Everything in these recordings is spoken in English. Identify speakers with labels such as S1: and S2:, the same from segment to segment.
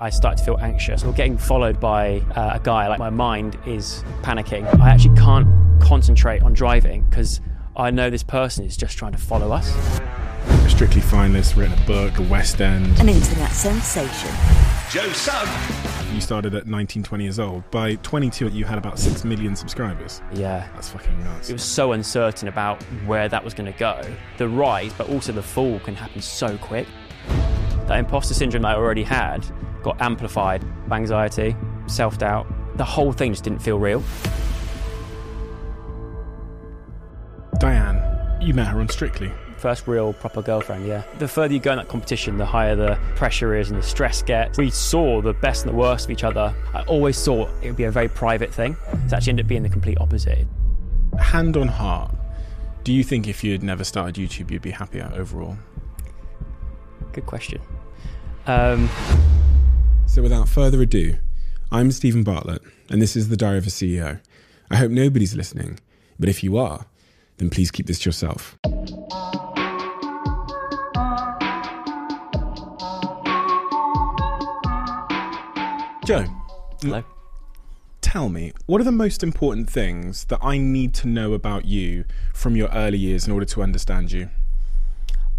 S1: I start to feel anxious or getting followed by uh, a guy. Like my mind is panicking. I actually can't concentrate on driving because I know this person is just trying to follow us.
S2: Strictly Fineless, written a book, The West End.
S3: An internet sensation.
S4: Joe Sugg.
S2: You started at 19, 20 years old. By 22, you had about 6 million subscribers.
S1: Yeah.
S2: That's fucking nuts.
S1: It was so uncertain about where that was going to go. The rise, but also the fall, can happen so quick. That imposter syndrome I already had got amplified. Anxiety, self doubt. The whole thing just didn't feel real.
S2: Diane, you met her on Strictly.
S1: First real proper girlfriend, yeah. The further you go in that competition, the higher the pressure is and the stress gets. We saw the best and the worst of each other. I always thought it would be a very private thing. It's actually ended up being the complete opposite.
S2: Hand on heart, do you think if you had never started YouTube, you'd be happier overall?
S1: Good question. Um,
S2: So, without further ado, I'm Stephen Bartlett, and this is the Diary of a CEO. I hope nobody's listening, but if you are, then please keep this to yourself. Joe,
S1: hello.
S2: tell me, what are the most important things that I need to know about you from your early years in order to understand you?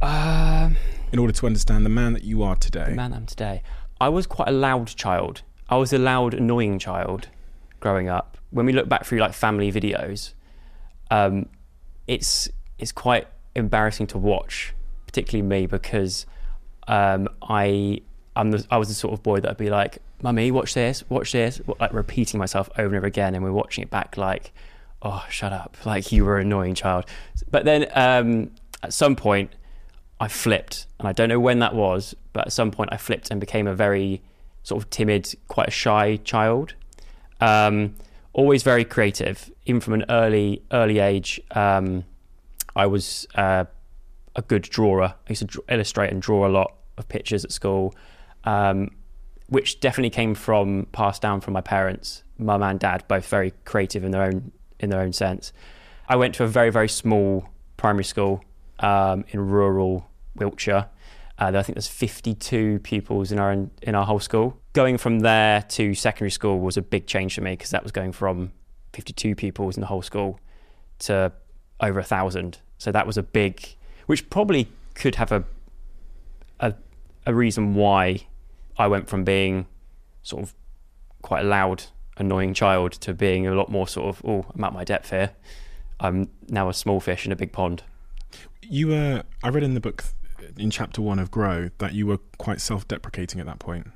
S1: Um,
S2: In order to understand the man that you are today?
S1: The man I am today. I was quite a loud child. I was a loud, annoying child growing up. When we look back through like family videos, um, it's it's quite embarrassing to watch, particularly me because um, I I'm the, I was the sort of boy that'd be like, "Mummy, watch this, watch this," like repeating myself over and over again, and we're watching it back like, "Oh, shut up!" Like you were an annoying child. But then um, at some point, I flipped, and I don't know when that was, but at some point I flipped and became a very sort of timid, quite a shy child. Um, always very creative, even from an early early age. Um, I was uh, a good drawer. I used to illustrate and draw a lot of pictures at school, um, which definitely came from passed down from my parents, mum and dad, both very creative in their own in their own sense. I went to a very very small primary school um, in rural Wiltshire. Uh, I think there's 52 pupils in our in our whole school. Going from there to secondary school was a big change for me because that was going from 52 pupils in the whole school to over a thousand. So that was a big, which probably could have a a, a reason why I went from being sort of quite a loud, annoying child to being a lot more sort of oh I'm at my depth here. I'm now a small fish in a big pond.
S2: You were, I read in the book in chapter one of Grow that you were quite self deprecating at that point.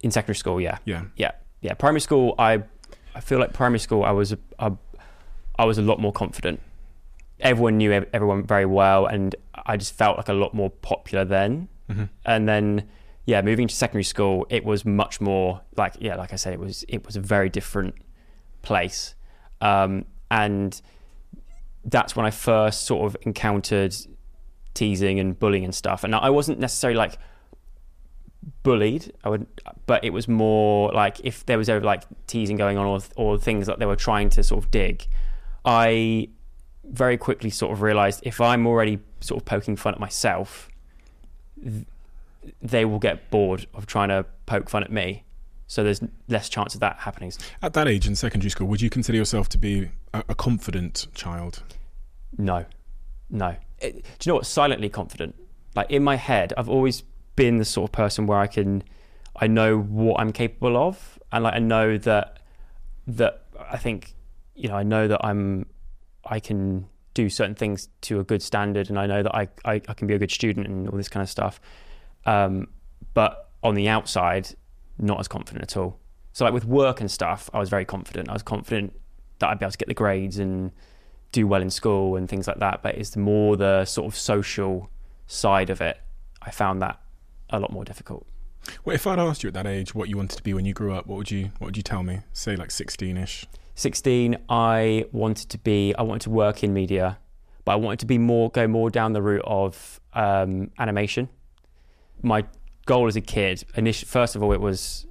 S1: In secondary school, yeah.
S2: Yeah.
S1: Yeah, yeah. Primary school, I, I feel like primary school, I was, a, a, I was a lot more confident. Everyone knew everyone very well, and I just felt like a lot more popular then.
S2: Mhm.
S1: And then, yeah, moving to secondary school, it was much more like, yeah, like I said, it was, it was a very different place, um, and that's when I first sort of encountered teasing and bullying and stuff. And I wasn't necessarily like bullied. I would, but it was more like if there was ever like teasing going on or or things that they were trying to sort of dig, I very quickly sort of realized if I'm already sort of poking fun at myself, th- they will get bored of trying to poke fun at me. So there's less chance of that happening.
S2: At that age in secondary school, would you consider yourself to be a, a confident child?
S1: No, no. It, do you know what? Silently confident. Like in my head, I've always been the sort of person where I can, I know what I'm capable of, and like I know that that I think, you know, I know that I'm, I can do certain things to a good standard, and I know that I I, I can be a good student and all this kind of stuff. Um, but on the outside, not as confident at all. So like with work and stuff, I was very confident. I was confident that I'd be able to get the grades and do well in school and things like that. But it's more the sort of social side of it. I found that a lot more difficult.
S2: Well, if I'd asked you at that age what you wanted to be when you grew up, what would you what would you tell me? Say like sixteen ish.
S1: 16, I wanted to be, I wanted to work in media, but I wanted to be more, go more down the route of um, animation. My goal as a kid, initially, first of all, it was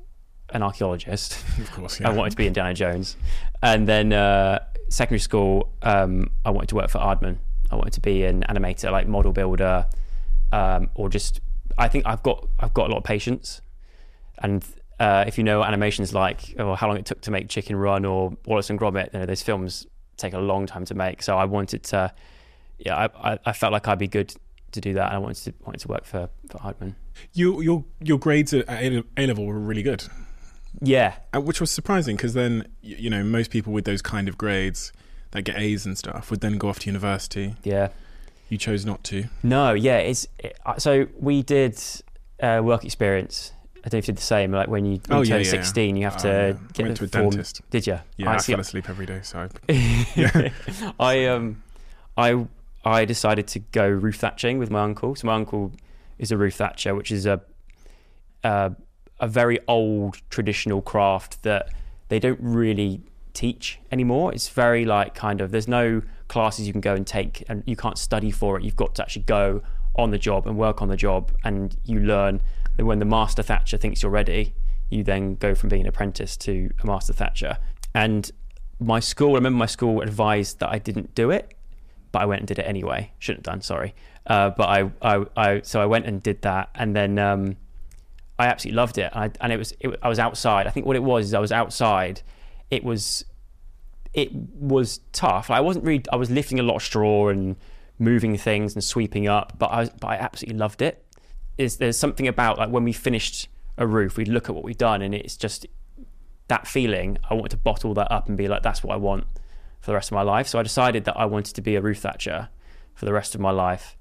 S1: an archaeologist.
S2: Of course, yeah.
S1: I wanted to be Indiana Jones. And then uh, secondary school, um, I wanted to work for Aardman. I wanted to be an animator, like model builder, um, or just. I think I've got I've got a lot of patience, and Uh, if you know animation's like, or how long it took to make Chicken Run or Wallace and Gromit, you know, those films take a long time to make. So I wanted to, yeah, I, I, felt like I'd be good to do that, and I wanted to wanted to work for for Aardman.
S2: You, your your grades at A level were really good,
S1: Yeah,
S2: uh, which was surprising because then you know most people with those kind of grades that get A's and stuff would then go off to university.
S1: yeah.
S2: You chose not to.
S1: No, yeah, it's it, uh, so we did uh, work experience. I don't know if you did the same. Like when you, when
S2: Oh,
S1: you
S2: yeah,
S1: turn
S2: yeah, yeah.
S1: sixteen, you have to
S2: Oh, yeah.
S1: get
S2: Went to a
S1: form.
S2: dentist.
S1: Did you?
S2: Yeah, I,
S1: see.
S2: fell asleep every day. So I,
S1: I um, I I decided to go roof thatching with my uncle. So my uncle is a roof thatcher, which is a a, a very old traditional craft that they don't really teach anymore. It's very like kind of there's no classes you can go and take, and you can't study for it. You've got to actually go on the job and work on the job, and you learn that when the master thatcher thinks you're ready, you then go from being an apprentice to a master thatcher. And my school, I remember my school advised that I didn't do it, but I went and did it anyway. Shouldn't have done, sorry. Uh, but I, I, I, so I went and did that, and then um, I absolutely loved it. And, I, and it was, it, I was outside. I think what it was is I was outside. It was, it was tough. I wasn't really. I was lifting a lot of straw and moving things and sweeping up, but I, was, but I absolutely loved it. Is there's something about like when we finished a roof, we'd look at what we'd done, and it's just that feeling. I wanted to bottle that up and be like, that's what I want for the rest of my life. So I decided that I wanted to be a roof thatcher for the rest of my life.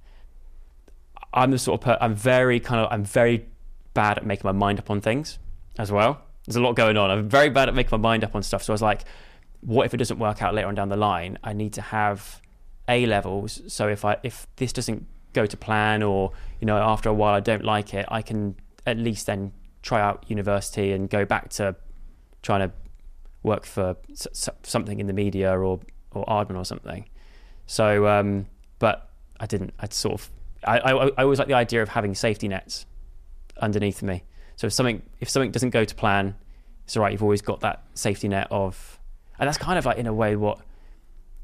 S1: I'm the sort of per- I'm very kind of I'm very bad at making my mind up on things as well. There's a lot going on. I'm very bad at making my mind up on stuff. So I was like, what if it doesn't work out later on down the line? I need to have A levels. So if I if this doesn't go to plan or you know after a while I don't like it, I can at least then try out university and go back to trying to work for something in the media or or Aardman or something. So, um, but I didn't. I'd sort of. I, I, I always like the idea of having safety nets underneath me. So if something if something doesn't go to plan, it's all right. You've always got that safety net of, and that's kind of like in a way what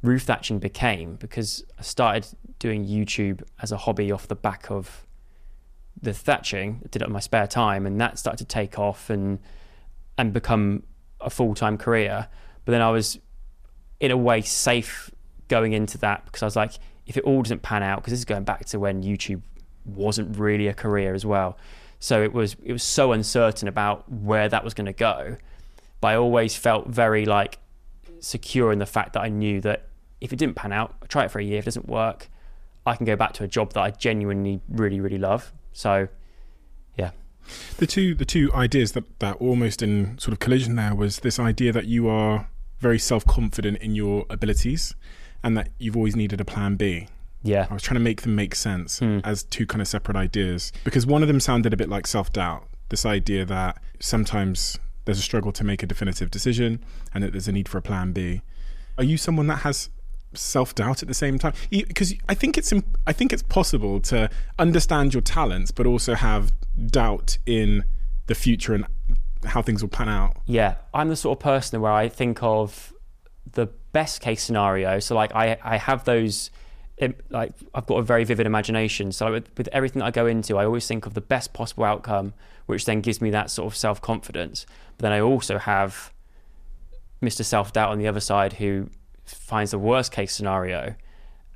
S1: roof thatching became because I started doing YouTube as a hobby off the back of the thatching. I did it in my spare time, and that started to take off and and become a full time career. But then I was in a way safe going into that because I was like, if it all doesn't pan out, because this is going back to when YouTube wasn't really a career as well. So it was it was so uncertain about where that was going to go. But I always felt very like secure in the fact that I knew that if it didn't pan out, I try it for a year. If it doesn't work, I can go back to a job that I genuinely really really love. So yeah,
S2: the two the two ideas that that almost in sort of collision there was this idea that you are very self confident in your abilities, and that you've always needed a plan B.
S1: yeah,
S2: I was trying to make them make sense
S1: Hmm.
S2: as two kind of separate ideas because one of them sounded a bit like self doubt. This idea that sometimes there's a struggle to make a definitive decision and that there's a need for a plan B. Are you someone that has self doubt at the same time? Because I think it's imp- I think it's possible to understand your talents but also have doubt in the future and how things will pan out.
S1: Yeah, I'm the sort of person where I think of the best case scenario. So like I I have those im- like I've got a very vivid imagination. So with, with everything I go into, I always think of the best possible outcome, which then gives me that sort of self confidence. But then I also have Mr. Self Doubt on the other side who finds the worst case scenario,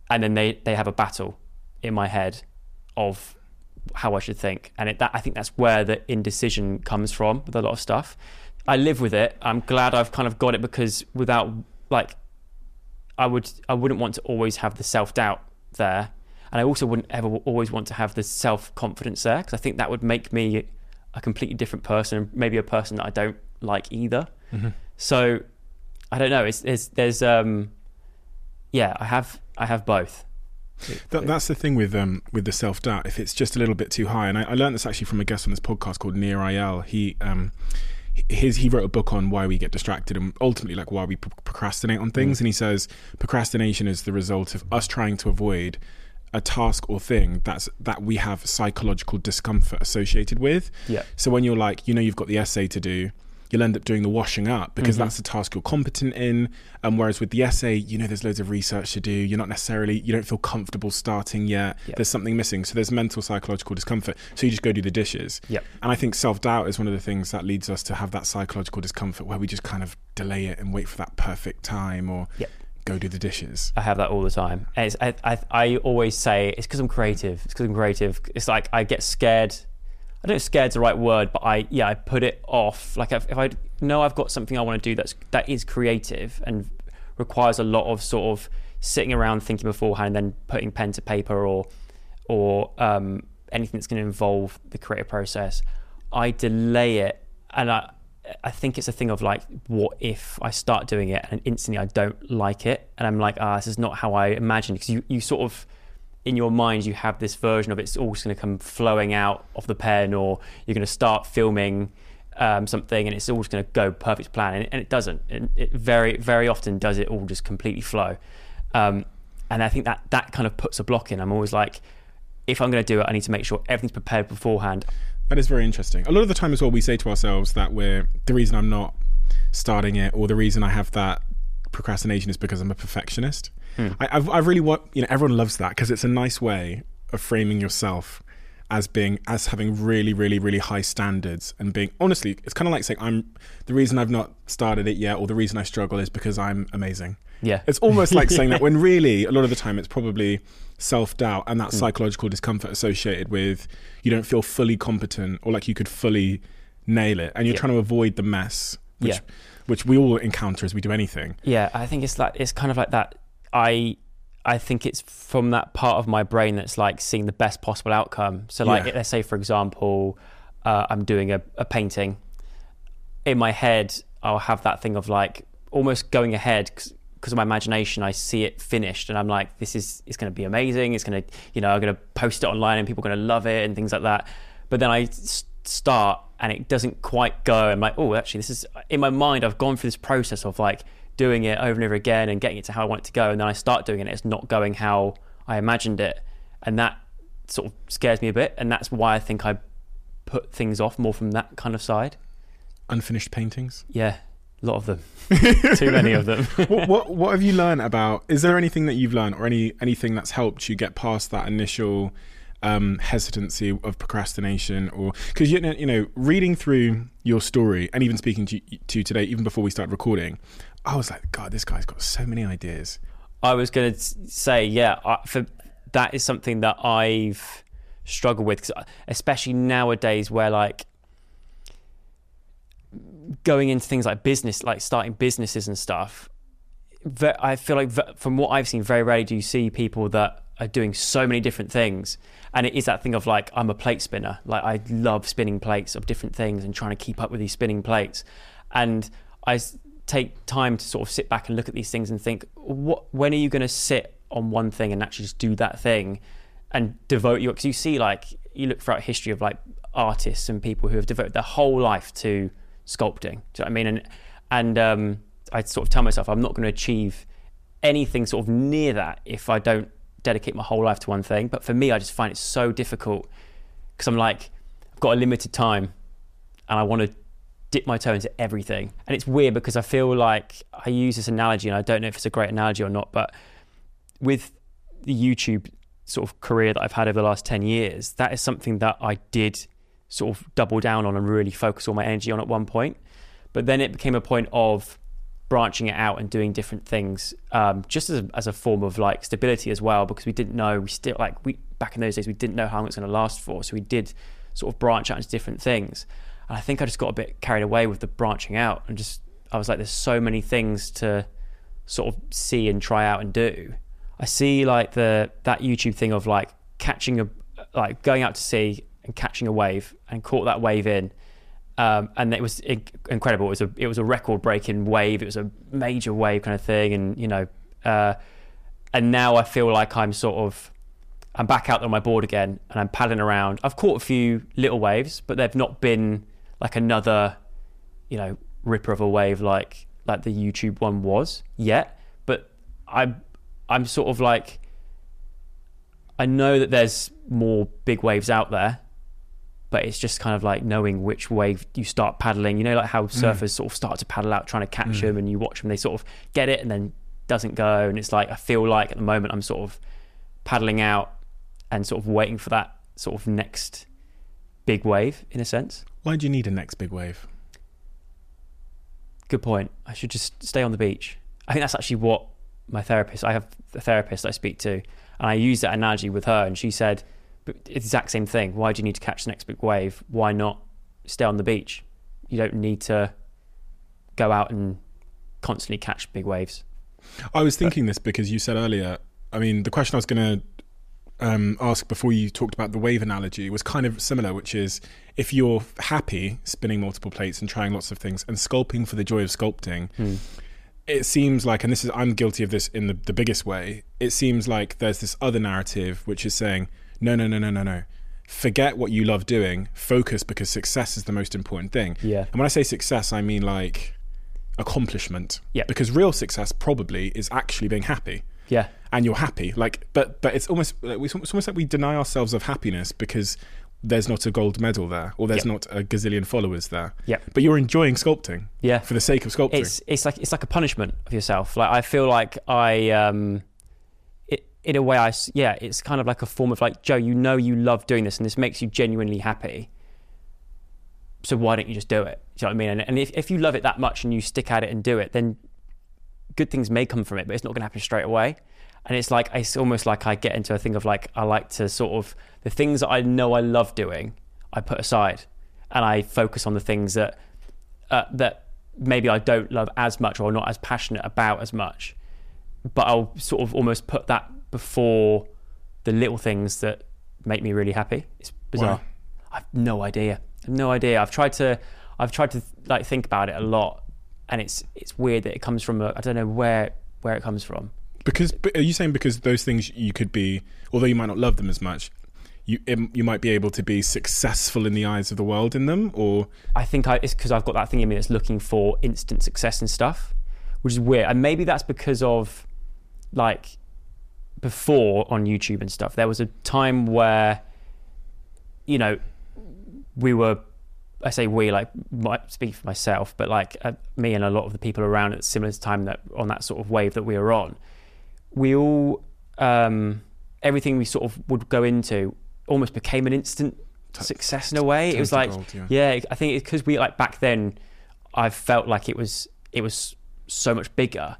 S1: and then they they have a battle in my head of how I should think, and it, that I think that's where the indecision comes from with a lot of stuff. I live with it. I'm glad I've kind of got it because without like, I would I wouldn't want to always have the self doubt there, and I also wouldn't ever always want to have the self confidence there because I think that would make me a completely different person, maybe a person that I don't like either. So I don't know. It's, it's there's um yeah I have I have both.
S2: That, that's the thing with um with the self doubt. If it's just a little bit too high, and I, I learned this actually from a guest on this podcast called Nir Eyal. He um his he wrote a book on why we get distracted and ultimately like why we pro- procrastinate on things. Mm. And he says procrastination is the result of us trying to avoid a task or thing that's that we have psychological discomfort associated with.
S1: Yeah.
S2: So when you're like, you know, you've got the essay to do, you'll end up doing the washing up because
S1: Mm-hmm.
S2: that's the task you're competent in. And whereas with the essay, you know, there's loads of research to do. You're not necessarily, you don't feel comfortable starting yet.
S1: Yep.
S2: There's something missing. So there's mental, psychological discomfort. So you just go do the dishes.
S1: Yep.
S2: And I think self doubt is one of the things that leads us to have that psychological discomfort where we just kind of delay it and wait for that perfect time or
S1: Yep.
S2: go do the dishes.
S1: I have that all the time. I, I, I always say it's because I'm creative. It's because I'm creative. It's like I get scared. I don't know if scared's the right word, but I yeah I put it off. Like if, if I know I've got something I want to do that's that is creative and requires a lot of sort of sitting around thinking beforehand and then putting pen to paper or or um, anything that's going to involve the creative process, I delay it and I I think it's a thing of like, what if I start doing it and instantly I don't like it, and I'm like, ah, this is not how I imagined. Because you, you sort of, in your mind, you have this version of it, it's all just going to come flowing out of the pen, or you're going to start filming um, something and it's all just going to go perfect plan, and, and it doesn't. It, it very, very often does it all just completely flow. Um, and I think that that kind of puts a block in. I'm always like, if I'm going to do it, I need to make sure everything's prepared beforehand.
S2: That is very interesting. A lot of the time as well, we say to ourselves that we're the reason I'm not starting it or the reason I have that procrastination is because I'm a perfectionist.
S1: Hmm.
S2: I, I've, I really want, you know, everyone loves that because it's a nice way of framing yourself as being, as having really, really, really high standards and being, honestly, it's kind of like saying, I'm the reason I've not started it yet or the reason I struggle is because I'm amazing.
S1: Yeah.
S2: It's almost like saying that when really, a lot of the time, it's probably self doubt and that psychological discomfort associated with you don't feel fully competent or like you could fully nail it, and you're
S1: Yeah.
S2: trying to avoid the mess, which
S1: Yeah.
S2: which we all encounter as we do anything.
S1: Yeah, I think it's like it's kind of like that. I I think it's from that part of my brain that's like seeing the best possible outcome. So like
S2: Yeah.
S1: let's say for example, uh, I'm doing a, a painting. In my head, I'll have that thing of like almost going ahead because of my imagination. I see it finished, and I'm like, this is it's going to be amazing. It's going to you know I'm going to post it online, and people are going to love it and things like that. But then I s- start and it doesn't quite go. I'm like, oh, actually, this is in my mind. I've gone through this process of like doing it over and over again and getting it to how I want it to go, and then I start doing it. It's not going how I imagined it, and that sort of scares me a bit. And that's why I think I put things off more from that kind of side.
S2: Unfinished paintings.
S1: Yeah, a lot of them, too many of them.
S2: what, what what have you learned about? Is there anything that you've learned or any anything that's helped you get past that initial um, hesitancy of procrastination? Or because you know, you know, reading through your story and even speaking to to you today, even before we started recording, I was like, God, this guy's got so many ideas.
S1: I was going to say, yeah, I, for that is something that I've struggled with, 'cause uh, especially nowadays, where like going into things like business, like starting businesses and stuff. I feel like from what I've seen, very rarely do you see people that are doing so many different things. And it is that thing of like, I'm a plate spinner. Like, I love spinning plates of different things and trying to keep up with these spinning plates. And I take time to sort of sit back and look at these things and think, what? When are you going to sit on one thing and actually just do that thing and devote your? Because you see, like, you look throughout history of like artists and people who have devoted their whole life to sculpting. Do you know what I mean? And and um, I sort of tell myself I'm not going to achieve anything sort of near that if I don't dedicate my whole life to one thing. But for me, I just find it so difficult because I'm like, I've got a limited time and I want to dip my toe into everything. And it's weird because I feel like I use this analogy and I don't know if it's a great analogy or not, but with the YouTube sort of career that I've had over the last 10 years, that is something that I did sort of double down on and really focus all my energy on at one point. But then it became a point of branching it out and doing different things, um, just as a, as a form of like stability as well, because we didn't know we still like we back in those days we didn't know how long it's going to last for, so we did sort of branch out into different things. And I think I just got a bit carried away with the branching out and just I was like, there's so many things to sort of see and try out and do. I see like the that YouTube thing of like catching a like going out to sea and catching a wave and caught that wave in. Um, and it was incredible. It was a it was a record breaking wave. It was a major wave kind of thing, and you know, uh, and now I feel like I'm sort of I'm back out on my board again, and I'm paddling around. I've caught a few little waves, but they've not been like another, you know, ripper of a wave like like the YouTube one was yet. But I'm I'm sort of like I know that there's more big waves out there, but it's just kind of like knowing which wave you start paddling. You know, like how surfers sort of start to paddle out trying to catch
S2: Mm.
S1: them, and you watch them, they sort of get it and then doesn't go, and it's like I feel like at the moment I'm sort of paddling out and sort of waiting for that sort of next big wave in a sense.
S2: Why do you need a next big wave?
S1: Good point. I should just stay on the beach. I think that's actually what my therapist. I have a therapist I speak to, and I use that analogy with her, and she said, "But it's the exact same thing. Why do you need to catch the next big wave? Why not stay on the beach? You don't need to go out and constantly catch big waves."
S2: I was thinking this because you said earlier. I mean, the question I was going to um, ask before you talked about the wave analogy was kind of similar, which is if you're happy spinning multiple plates and trying lots of things and sculpting for the joy of sculpting, it seems like, and this is I'm guilty of this in the, the biggest way. It seems like there's this other narrative which is saying, no, no, no, no, no, no. Forget what you love doing. Focus because success is the most important thing.
S1: Yeah.
S2: And when I say success, I mean like accomplishment.
S1: Yeah.
S2: Because real success probably is actually being happy
S1: Yeah,
S2: and you're happy. Like, but but it's almost it's almost like we deny ourselves of happiness because there's not a gold medal there or there's
S1: Yeah.
S2: not a gazillion followers there.
S1: yeah,
S2: But you're enjoying sculpting
S1: yeah.
S2: for the sake of sculpting.
S1: It's it's like it's like a punishment of yourself. Like I feel like I um, it in a way I yeah, it's kind of like a form of like Joe. You know you love doing this, and this makes you genuinely happy. So why don't you just do it? Do you know what I mean? And, and if if you love it that much and you stick at it and do it, then good things may come from it, but it's not going to happen straight away. And it's like it's almost like I get into a thing of like I like to sort of the things that I know I love doing, I put aside, and I focus on the things that uh, that maybe I don't love as much or not as passionate about as much. But I'll sort of almost put that before the little things that make me really happy. It's bizarre.
S2: Why?
S1: I've no idea. I've no idea. I've tried to I've tried to like think about it a lot, and it's it's weird that it comes from a I don't know where where it comes from.
S2: because are you saying because those things you could be, although you might not love them as much, you you might be able to be successful in the eyes of the world in them, or
S1: I think I, it's because I've got that thing in me that's looking for instant success and stuff, which is weird. And maybe that's because of like before on YouTube and stuff. There was a time where, you know, we were. I say we like might speak for myself, but like uh, me and a lot of the people around at similar time that on that sort of wave that we were on, we all um, everything we sort of would go into almost became an instant success in a way. It was like
S2: gold, yeah.
S1: yeah, I think it's because we like back then, I felt like it was it was so much bigger.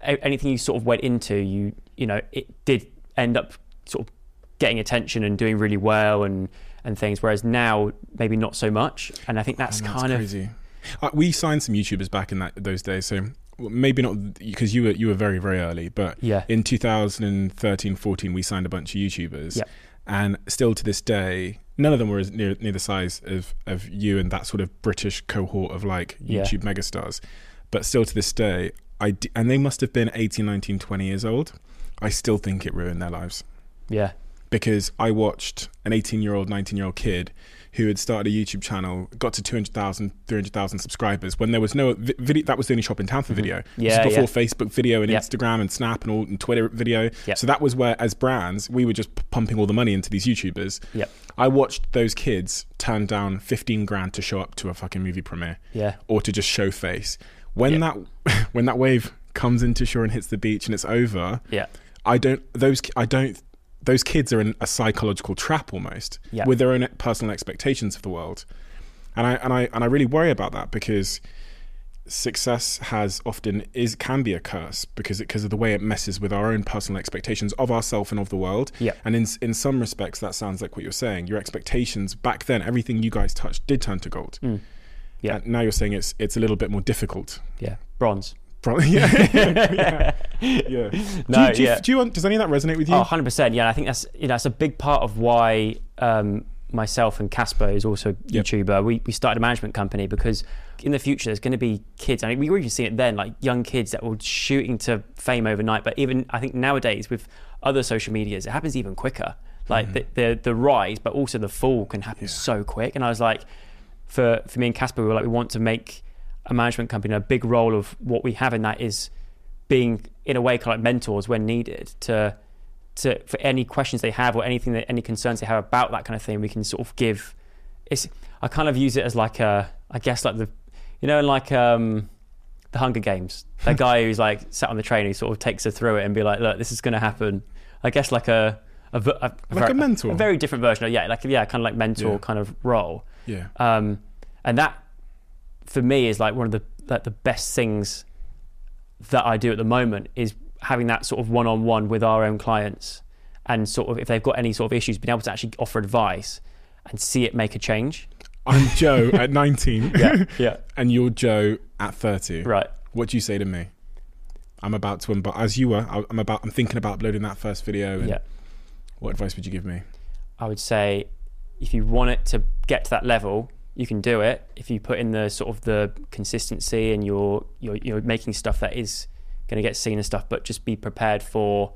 S1: Anything you sort of went into, you you know, it did end up sort of getting attention and doing really well and and things. Whereas now, maybe not so much. And I think that's,
S2: And
S1: kind of
S2: crazy. Uh, we signed some YouTubers back in that those days, so maybe not because you were you were very very early, but
S1: yeah,
S2: in 2013 14 we signed a bunch of youtubers
S1: Yep.
S2: and still to this day none of them were as near, near the size of, of you and that sort of british cohort of like
S1: Yeah.
S2: youtube megastars but still to this day I d- and they must have been 18 19 20 years old i still think it ruined their lives
S1: yeah,
S2: because I watched an 18 year old, 19 year old kid who had started a YouTube channel, got to 200,000, 300,000 subscribers when there was no vi- video. That was the only shop in town for video.
S1: Mm-hmm. Yeah,
S2: before
S1: yeah.
S2: Facebook video and
S1: Yep.
S2: Instagram and Snap and all and Twitter video.
S1: Yep.
S2: So that was where, as brands, we were just p- pumping all the money into these YouTubers.
S1: Yep.
S2: I watched those kids turn down 15 grand to show up to a fucking movie premiere
S1: yeah,
S2: or to just show face. When that when that wave comes into shore and hits the beach and it's over,
S1: yeah,
S2: I don't those I don't those kids are in a psychological trap almost
S1: Yeah.
S2: with their own personal expectations of the world. And I and I and I really worry about that because success has often is can be a curse because it, because of the way it messes with our own personal expectations of ourselves and of the world.
S1: Yeah.
S2: And in in some respects that sounds like what you're saying. Your expectations back then everything you guys touched did turn to gold.
S1: Mm. Yeah.
S2: And now you're saying it's it's a little bit more difficult.
S1: yeah. Bronze.
S2: Probably. Yeah. yeah. yeah.
S1: No,
S2: do you, do you,
S1: yeah.
S2: do you want, does any of that resonate with you?
S1: Oh, 100%. Yeah, I think that's you know that's a big part of why um, myself and Caspar, who's also a
S2: Yep.
S1: YouTuber, we, we started a management company because in the future there's going to be kids. I mean, we were even seeing it then, like young kids that were shooting to fame overnight. But even I think nowadays with other social medias, it happens even quicker. Like the, the the rise, but also the fall can happen
S2: Yeah.
S1: so quick. And I was like, for for me and Caspar, we were like, we want to make a management company. A big role of what we have in that is being in a way kind of like mentors when needed to to for any questions they have or anything that any concerns they have about that kind of thing we can sort of give it's I kind of use it as like a I guess like the you know like um the Hunger Games. That guy who's like sat on the train who sort of takes her through it and be like, look, this is going to happen. I guess like a a, v- a,
S2: Like
S1: very-
S2: a mentor.
S1: a very different version of yeah, like yeah, kind of like mentor
S2: Yeah.
S1: kind of role.
S2: Yeah.
S1: Um, and that for me is like one of the like the best things that I do at the moment is having that sort of one on one with our own clients and sort of if they've got any sort of issues, being able to actually offer advice and see it make a change.
S2: I'm Joe at 19.
S1: yeah, yeah.
S2: and you're Joe at 30.
S1: right.
S2: What do you say to me? I'm about to, but as you were, I'm about. I'm thinking about uploading that first video. And
S1: Yeah.
S2: What advice would you give me?
S1: I would say if you want it to get to that level, you can do it. If you put in the sort of the consistency and you're you're, you're making stuff that is going to get seen and stuff, but just be prepared for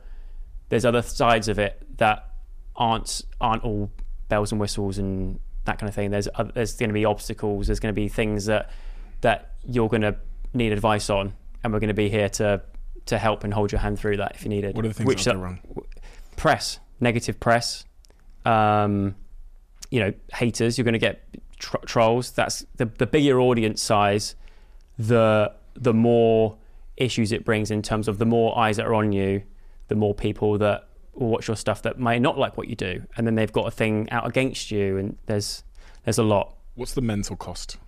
S1: there's other sides of it that aren't aren't all bells and whistles and that kind of thing. There's oth- there's going to be obstacles. There's going to be things that that you're going to need advice on, and we're going to be here to to help and hold your hand through that if you need it.
S2: What are the things
S1: Which
S2: that go wrong?
S1: press, negative press, um, you know, haters. You're going to get tr- trolls. That's the the bigger audience size, the the more issues it brings in terms of the more eyes that are on you, the more people that will watch your stuff that may not like what you do, and then they've got a thing out against you, and there's there's a lot.
S2: What's the mental cost?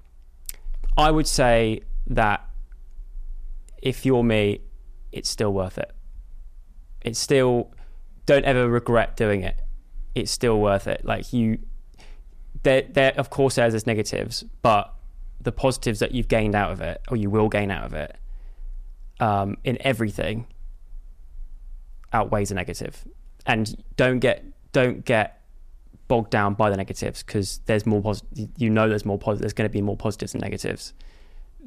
S1: I would say that if you're me, it's still worth it. It's still don't ever regret doing it. It's still worth it. Like you there there of course there's its negatives, but the positives that you've gained out of it, or you will gain out of it, um, in everything outweighs the negative. And don't get don't get bogged down by the negatives because there's more pos- you know there's more pos- there's going to be more positives than negatives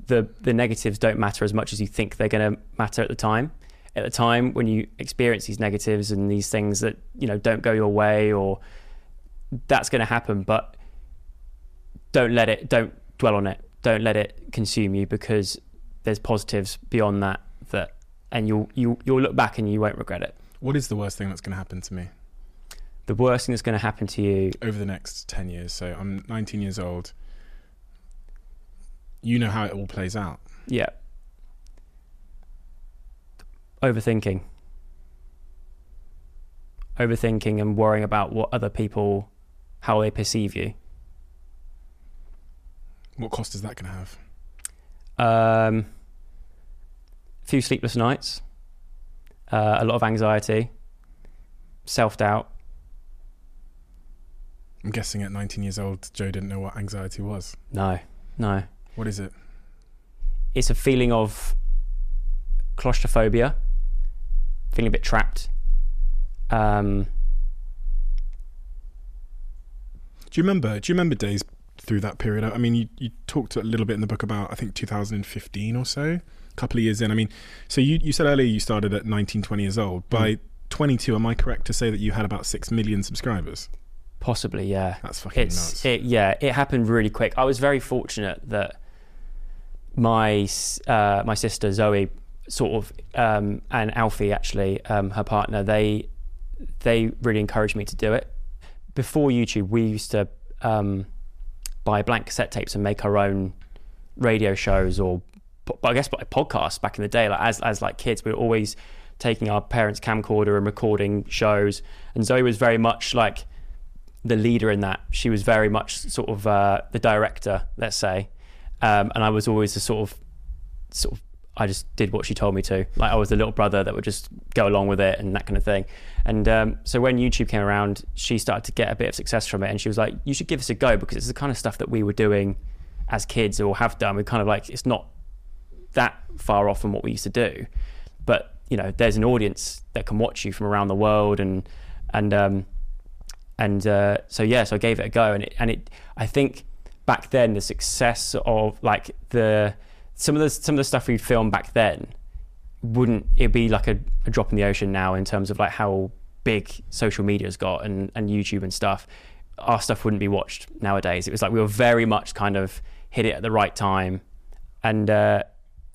S1: the the negatives don't matter as much as you think they're going to matter at the time at the time when you experience these negatives and these things that you know don't go your way or that's going to happen but don't let it don't dwell on it don't let it consume you because there's positives beyond that that and you'll you you'll look back and you won't regret it
S2: What is the worst thing that's going to happen to me
S1: the worst thing that's going to happen to you
S2: over the next 10 years? So I'm 19 years old. You know how it all plays out.
S1: Yeah. Overthinking. Overthinking and worrying about what other people, how they perceive you.
S2: What cost is that going to have?
S1: Um, a few sleepless nights, uh, a lot of anxiety, self doubt.
S2: I'm guessing at 19 years old, Joe didn't know what anxiety was.
S1: No, no.
S2: What is it?
S1: It's a feeling of claustrophobia, feeling a bit trapped. Um,
S2: Do you remember? Do you remember days through that period? I mean, you, you talked a little bit in the book about I think 2015 or so, a couple of years in. I mean, so you you said earlier you started at 19, 20 years old. By 22, am I correct to say that you had about six million subscribers?
S1: possibly, yeah.
S2: That's fucking
S1: it's
S2: nuts.
S1: it yeah it happened really quick i was very fortunate that my uh, my sister zoe sort of um, and alfie actually um, her partner they they really encouraged me to do it before youtube we used to um, buy blank cassette tapes and make our own radio shows or i guess like podcasts back in the day like as as like kids we were always taking our parents camcorder and recording shows and zoe was very much like the leader in that. She was very much sort of uh, the director, let's say, um, and I was always the sort of sort of I just did what she told me to. Like I was the little brother that would just go along with it and that kind of thing. And um, so when YouTube came around, she started to get a bit of success from it, and she was like, "You should give this a go because it's the kind of stuff that we were doing as kids or have done. We kind of like it's not that far off from what we used to do, but you know, there's an audience that can watch you from around the world, and and um, and uh, so yeah, so I gave it a go, and it, and it, I think back then the success of like the some of the some of the stuff we filmed back then wouldn't it be like a, a drop in the ocean now in terms of like how big social media's got and and YouTube and stuff. Our stuff wouldn't be watched nowadays. It was like we were very much kind of hit it at the right time, and uh,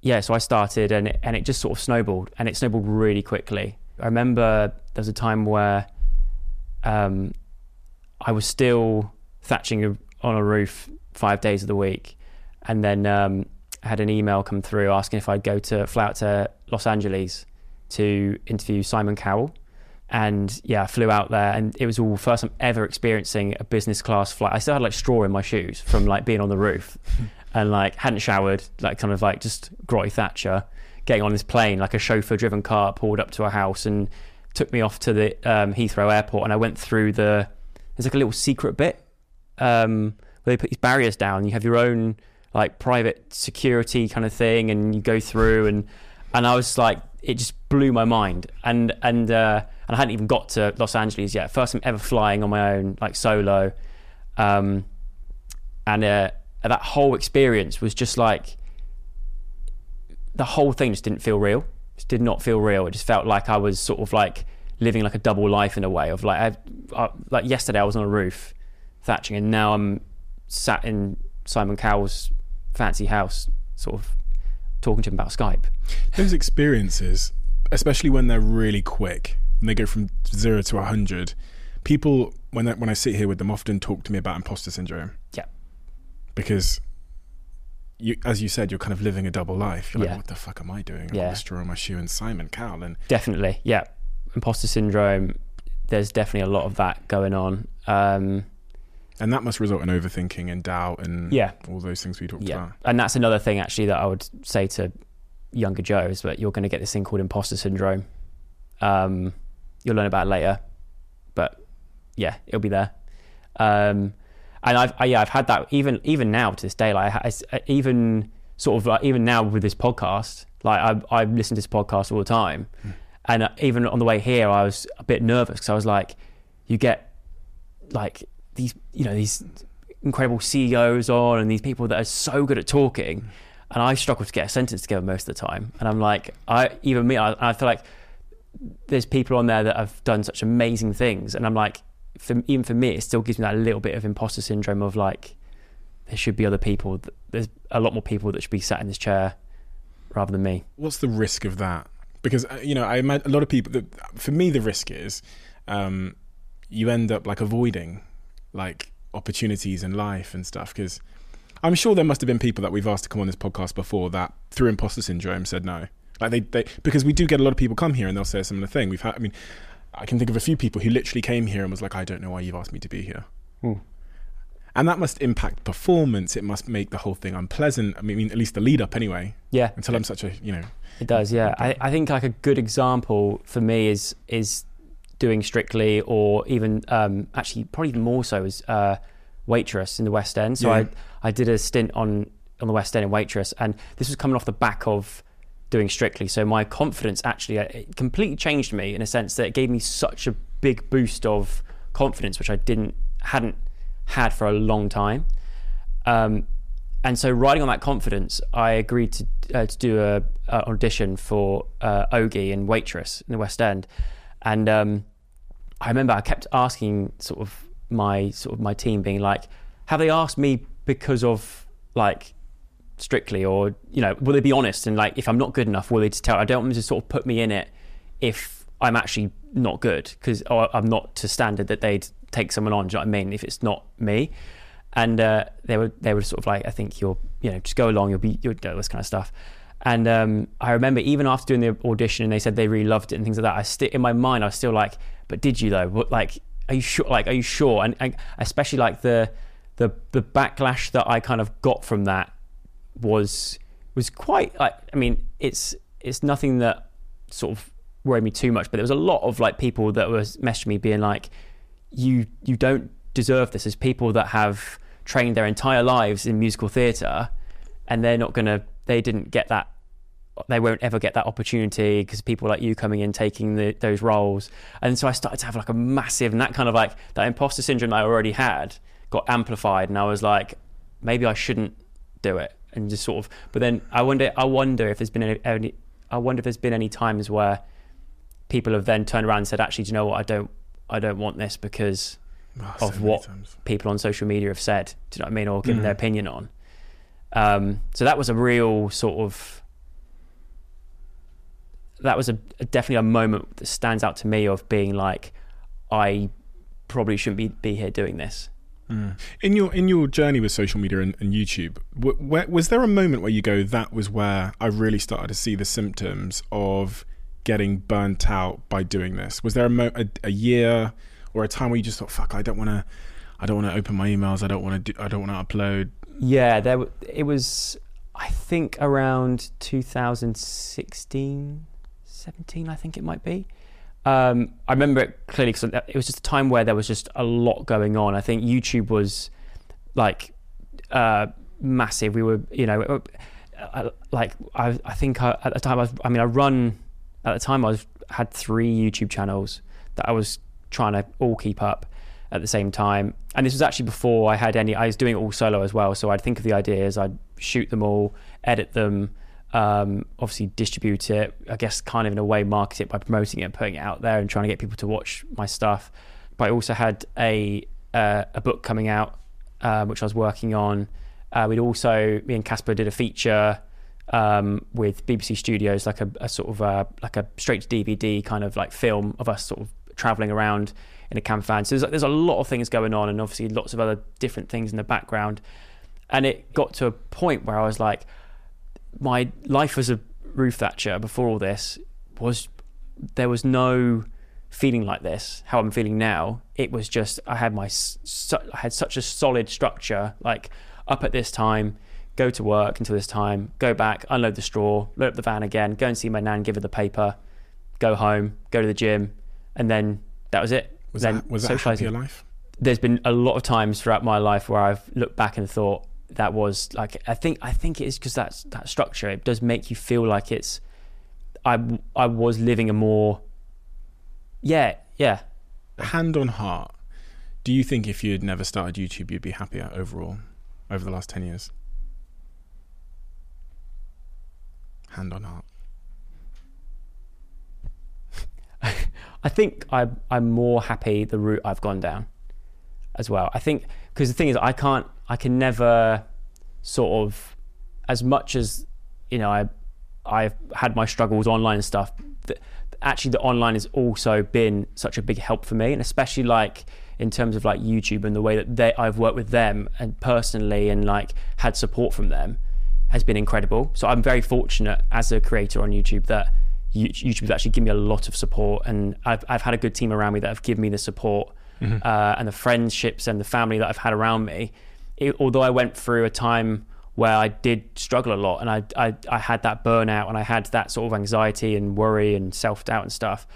S1: yeah, so I started, and it, and it just sort of snowballed, and it snowballed really quickly. I remember there was a time where um, I was still thatching on a roof five days of the week, and then um, had an email come through asking if I'd go to fly out to Los Angeles to interview Simon Cowell. And yeah, I flew out there, and it was all first time ever experiencing a business class flight. I still had like straw in my shoes from like being on the roof, and like hadn't showered, like kind of like just grotty Thatcher, getting on this plane like a chauffeur driven car pulled up to a house and took me off to the um, Heathrow Airport, and I went through the there's like a little secret bit um, where they put these barriers down. You have your own like private security kind of thing, and you go through and and I was like, it just blew my mind, and and uh, and I hadn't even got to Los Angeles yet. First time ever flying on my own, like solo, um, and uh, that whole experience was just like the whole thing just didn't feel real. Just did not feel real. It just felt like I was sort of like living like a double life in a way of like I, I, like yesterday I was on a roof thatching and now I'm sat in Simon Cowell's fancy house sort of talking to him about Skype.
S2: Those experiences, especially when they're really quick, when they go from zero to 100, people, when I, when I sit here with them, often talk to me about imposter syndrome.
S1: Yeah.
S2: Because, you, as you said, you're kind of living a double life. You're
S1: Yeah.
S2: like, what the fuck am I doing?
S1: Yeah.
S2: I'm in my shoe and Simon Cowell. And
S1: Definitely, yeah. Imposter syndrome. There's definitely a lot of that going on. Um,
S2: and that must result in overthinking and doubt and
S1: Yeah.
S2: all those things we talked
S1: yeah,
S2: about.
S1: and that's another thing actually that I would say to younger Joe is that you're going to get this thing called imposter syndrome. Um, you'll learn about it later, but yeah, it'll be there. Um, and I've I, yeah I've had that even even now to this day. Like I, I- even sort of like even now with this podcast, like I I listen to this podcast all the time, and uh, even on the way here, I was a bit nervous because I was like, you get like these you know these incredible CEOs on and these people that are so good at talking, and I struggle to get a sentence together most of the time. And I'm like, I even me, I, I feel like there's people on there that have done such amazing things, and I'm like, for, even for me, it still gives me that little bit of imposter syndrome of like, there should be other people. That, there's a lot more people that should be sat in this chair rather than me.
S2: What's the risk of that? Because uh, you know, I imagine a lot of people. For me, the risk is um, you end up like avoiding like opportunities in life and stuff. Because I'm sure there must have been people that we've asked to come on this podcast before that through imposter syndrome said no. Like they, they because we do get a lot of people come here and they'll say a similar thing. We've had, I mean, I can think of a few people who literally came here and was like, I don't know why you've asked me to be here.
S1: Hmm.
S2: And that must impact performance. It must make the whole thing unpleasant. I mean, at least the lead up anyway.
S1: Yeah,
S2: Until I'm such a, you know,
S1: It does, yeah. I, I think like a good example for me is is doing Strictly, or even um, actually probably even more so as uh, Waitress in the West End. So
S2: Yeah.
S1: I I did a stint on on the West End in Waitress, and this was coming off the back of doing Strictly. So my confidence actually uh, it completely changed me in a sense that it gave me such a big boost of confidence, which I didn't hadn't had for a long time. Um, and so riding on that confidence, I agreed to uh, to do a, a audition for uh, Ogie and Waitress in the West End, and um, I remember I kept asking sort of my sort of my team being like, have they asked me because of like strictly or you know will they be honest and like if I'm not good enough will they just tell I don't want them to sort of put me in it if I'm actually not good because I'm not to standard that they'd take someone on do you know what I mean if it's not me? And uh, they were they were sort of like I think you'll you know just go along you'll be you'll do this kind of stuff and um, I remember even after doing the audition and they said they really loved it and things like that I still in my mind I was still like but did you though? What, like are you sure like are you sure? And, and especially like the the the backlash that I kind of got from that was was quite like I mean it's it's nothing that sort of worried me too much but there was a lot of like people that was messaging me being like you you don't deserve this. As people that have trained their entire lives in musical theatre and they're not gonna they didn't get that they won't ever get that opportunity because people like you coming in taking the, those roles and so i started to have like a massive and that kind of like that imposter syndrome i already had got amplified and i was like maybe i shouldn't do it and just sort of but then i wonder i wonder if there's been any, any i wonder if there's been any times where people have then turned around and said actually do you know what i don't i don't want this because
S2: oh,
S1: Of
S2: many
S1: what?
S2: times.
S1: people on social media have said. Do you know what I mean? Or given
S2: Mhm.
S1: their opinion on. Um, so that was a real sort of. That was a, definitely a moment that stands out to me of being like, I probably shouldn't be be here doing this.
S2: In your in your journey with social media and, and YouTube, where, was there a moment where you go, "That was where I really started to see the symptoms of getting burnt out by doing this"? Was there a, mo- a, a year or a time where you just thought, "Fuck, I don't want to, I don't want to open my emails. I don't want to do, I don't want to upload."
S1: Yeah, there it was. I think around 2016, 17. I think it might be. Um, I remember it clearly because it was just a time where there was just a lot going on. I think YouTube was like uh, massive. We were, you know, uh, like I, I think I, at the time I was. I mean, I run at the time I was had three YouTube channels that I was trying to all keep up at the same time. And this was actually before I had any. I was doing it all solo as well. So I'd think of the ideas, I'd shoot them all, edit them, um, obviously distribute it. I guess kind of in a way market it by promoting it and putting it out there and trying to get people to watch my stuff. But I also had a uh, a book coming out uh, which I was working on. Uh, we'd also me and Caspar did a feature um, with BBC Studios, like a, a sort of a, like a straight to DVD kind of like film of us sort of traveling around in a camp van. So there's, there's a lot of things going on, and obviously lots of other different things in the background. And it got to a point where I was like, my life as a roof thatcher before all this was there was no feeling like this how i'm feeling now it was just i had my su- i had such a solid structure like up at this time go to work until this time go back unload the straw load up the van again go and see my nan give her the paper go home go to the gym and then that was it
S2: Was
S1: then
S2: that was that a
S1: socializing.
S2: happier life?
S1: there's been a lot of times throughout my life where I've looked back and thought that was like I think I think it is because that's that structure it does make you feel like it's I I was living a more yeah yeah
S2: Hand on heart, do you think if you'd never started YouTube, you'd be happier overall over the last ten years? Hand on heart.
S1: I think I I'm more happy the route I've gone down as well. I think because the thing is I can't I can never sort of as much as you know I I've had my struggles online and stuff. That actually the online has also been such a big help for me, and especially like in terms of like YouTube and the way that they I've worked with them and personally and like had support from them has been incredible. So I'm very fortunate as a creator on YouTube that You- YouTube has actually given me a lot of support, and I've I've had a good team around me that have given me the support uh, and the friendships and the family that I've had around me. It, although I went through a time where I did struggle a lot, and I, I I had that burnout, and I had that sort of anxiety and worry and self doubt and stuff.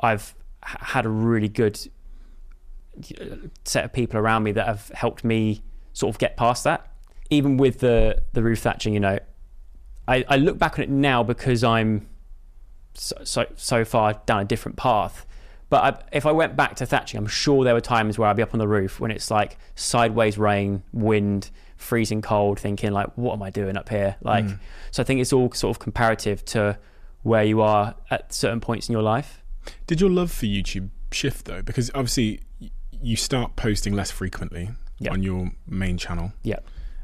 S1: I've had a really good uh, set of people around me that have helped me sort of get past that. Even with the the roof thatching, you know, I, I look back on it now because I'm so so, so far down a different path. But I, if I went back to thatching, I'm sure there were times where I'd be up on the roof when it's like sideways rain, wind, freezing cold, thinking like, what am I doing up here? Like, so I think it's all sort of comparative to where you are at certain points in your life.
S2: Did your love for YouTube shift though? Because obviously you start posting less frequently
S1: Yeah.
S2: on your main channel.
S1: Yeah.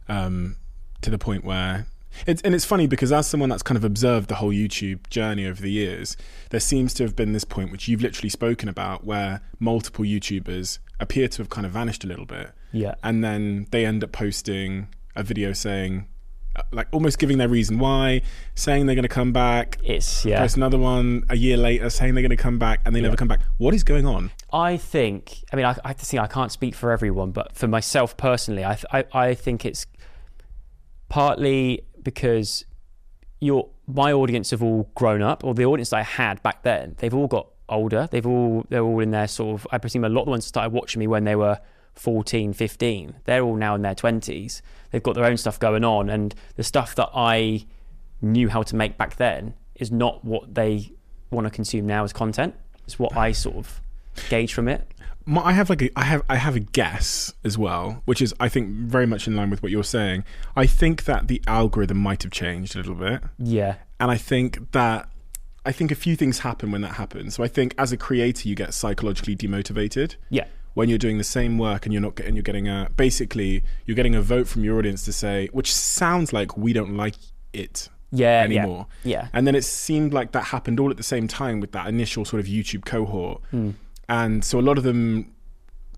S2: um, to the point where it's and it's funny because as someone that's kind of observed the whole YouTube journey over the years, there seems to have been this point which you've literally spoken about where multiple YouTubers appear to have kind of vanished a little bit,
S1: Yeah.
S2: and then they end up posting a video saying, uh, like almost giving their reason why, saying they're going to come back.
S1: It's, yeah.
S2: Post another one a year later saying they're going to come back, and they
S1: Yeah.
S2: never come back. What is going on?
S1: I think, I mean, I, I have to think I can't speak for everyone, but for myself personally, I, I, I think it's partly because your my audience have all grown up, or the audience I had back then, they've all got older. They've all they're all in their sort of. I presume a lot of the ones started watching me when they were 14, 15. They're all now in their 20s. They've got their own stuff going on, and the stuff that I knew how to make back then is not what they want to consume now as content. It's what I sort of gauge from it.
S2: My, I have like a, I have I have a guess as well, which is I think very much in line with what you're saying. I think that the algorithm might have changed a little bit,
S1: Yeah,
S2: and I think that I think a few things happen when that happens. So I think as a creator, you get psychologically demotivated
S1: yeah,
S2: when you're doing the same work and you're not getting you're getting a basically you're getting a vote from your audience to say, which sounds like we don't like it
S1: yeah,
S2: anymore.
S1: Yeah, yeah.
S2: And then it seemed like that happened all at the same time with that initial sort of YouTube cohort.
S1: Hmm.
S2: And so a lot of them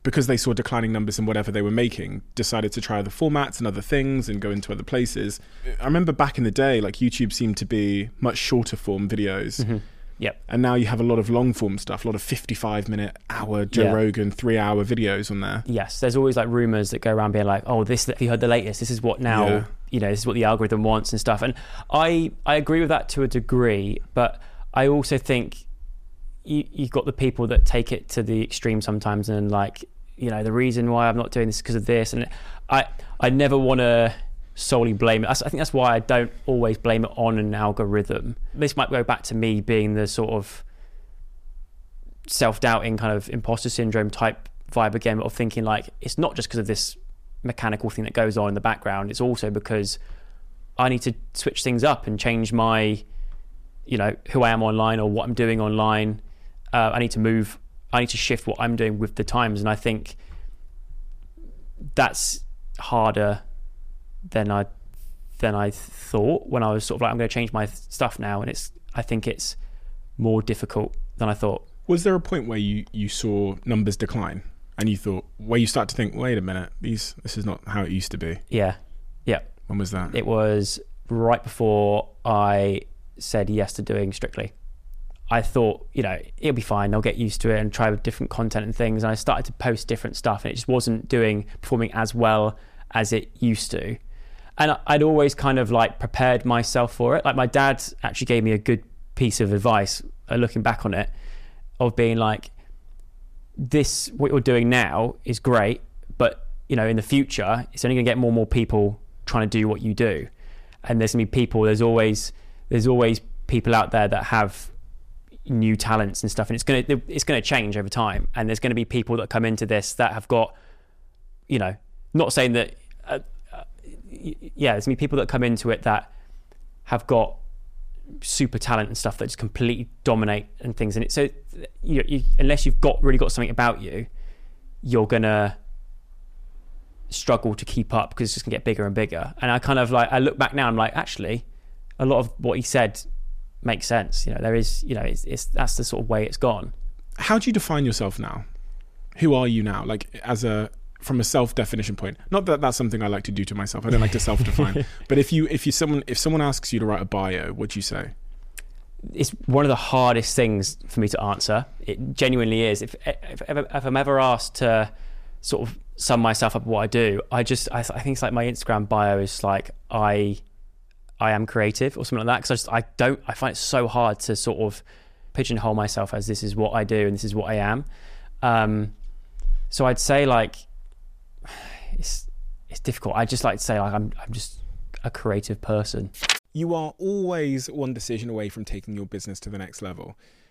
S2: because they saw declining numbers in whatever they were making, decided to try other formats and other things and go into other places. I remember back in the day, like YouTube seemed to be much shorter form videos.
S1: Mm-hmm. Yep.
S2: And now you have a lot of long form stuff, a lot of 55 minute, hour Joe
S1: Yeah.
S2: Rogan, three hour videos on there.
S1: Yes, there's always like rumors that go around being like, "Oh, this have you heard the latest? This is what now
S2: Yeah.
S1: you know. This is what the algorithm wants and stuff." And I I agree with that to a degree, but I also think you you've got the people that take it to the extreme sometimes and like you know the reason why I'm not doing this is because of this, and I I never want to solely blame it. I think that's why I don't always blame it on an algorithm. This might go back to me being the sort of self-doubting kind of imposter syndrome type vibe again of thinking like it's not just because of this mechanical thing that goes on in the background it's also because i need to switch things up and change my you know who i am online or what i'm doing online uh, i need to move i need to shift what i'm doing with the times and i think that's harder than i than i thought when i was sort of like i'm going to change my stuff now and it's i think it's more difficult than i thought
S2: Was there a point where you, you saw numbers decline and you thought, where you start to think, wait a minute, these this is not how it used to be?
S1: yeah yeah
S2: When was that?
S1: It was right before I said yes to doing Strictly. I thought, you know, it'll be fine. I'll get used to it and try with different content and things. And I started to post different stuff, and it just wasn't doing performing as well as it used to. And I'd always kind of like prepared myself for it. Like my dad actually gave me a good piece of advice, uh, looking back on it, of being like, this what you're doing now is great, but you know, in the future, it's only going to get more and more people trying to do what you do, and there's going to be people. There's always there's always people out there that have new talents and stuff, and it's going to it's going to change over time. And there's going to be people that come into this that have got, you know, not saying that, uh, uh, yeah, there's going to be people that come into it that have got super talent and stuff that just completely dominate and things. And it so you, you unless you've got really got something about you, you're gonna struggle to keep up because it's just gonna get bigger and bigger. And I kind of like I look back now, I'm like actually, a lot of what he said makes sense. You know, there is you know it's, it's that's the sort of way it's gone.
S2: How do you define yourself now? Who are you now? Like as a from a self definition point. Not that that's something I like to do to myself. I don't like to self define. but if you if you someone if someone asks you to write a bio, what do you say?
S1: it's one of the hardest things for me to answer. It genuinely is. If if, ever, if I'm ever asked to sort of sum myself up what I do, I just I, I think it's like my Instagram bio is like I I am creative or something like that because I just I don't I find it so hard to sort of pigeonhole myself as this is what I do and this is what I am. Um, so I'd say like it's it's difficult. I just like to say like I'm I'm just a creative person.
S2: You are always one decision away from taking your business to the next level.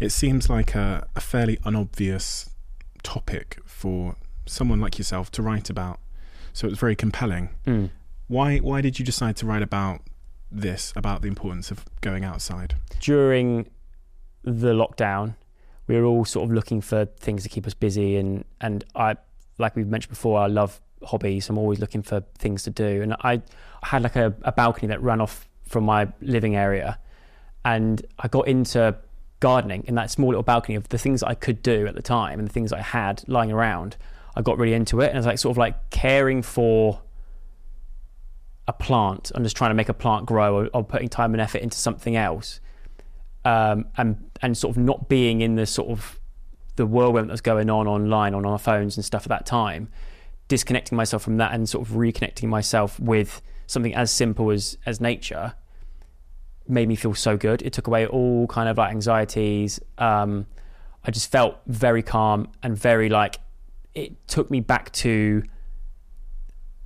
S2: It seems like a, a fairly unobvious topic for someone like yourself to write about. So it was very compelling.
S1: Mm.
S2: Why why did you decide to write about this, about the importance of going outside?
S1: during the lockdown, we were all sort of looking for things to keep us busy, and and I, like we've mentioned before, I love hobbies. I'm always looking for things to do, and I had like a, a balcony that ran off from my living area, and I got into gardening in that small little balcony of the things I could do at the time and the things I had lying around. I got really into it, and it's like sort of like caring for a plant. I'm just trying to make a plant grow, or, or putting time and effort into something else um, and and sort of not being in the sort of the whirlwind that was going on online on our phones and stuff at that time, disconnecting myself from that and sort of reconnecting myself with something as simple as as nature made me feel so good. It took away all kind of like anxieties. Um, I just felt very calm and very like it took me back to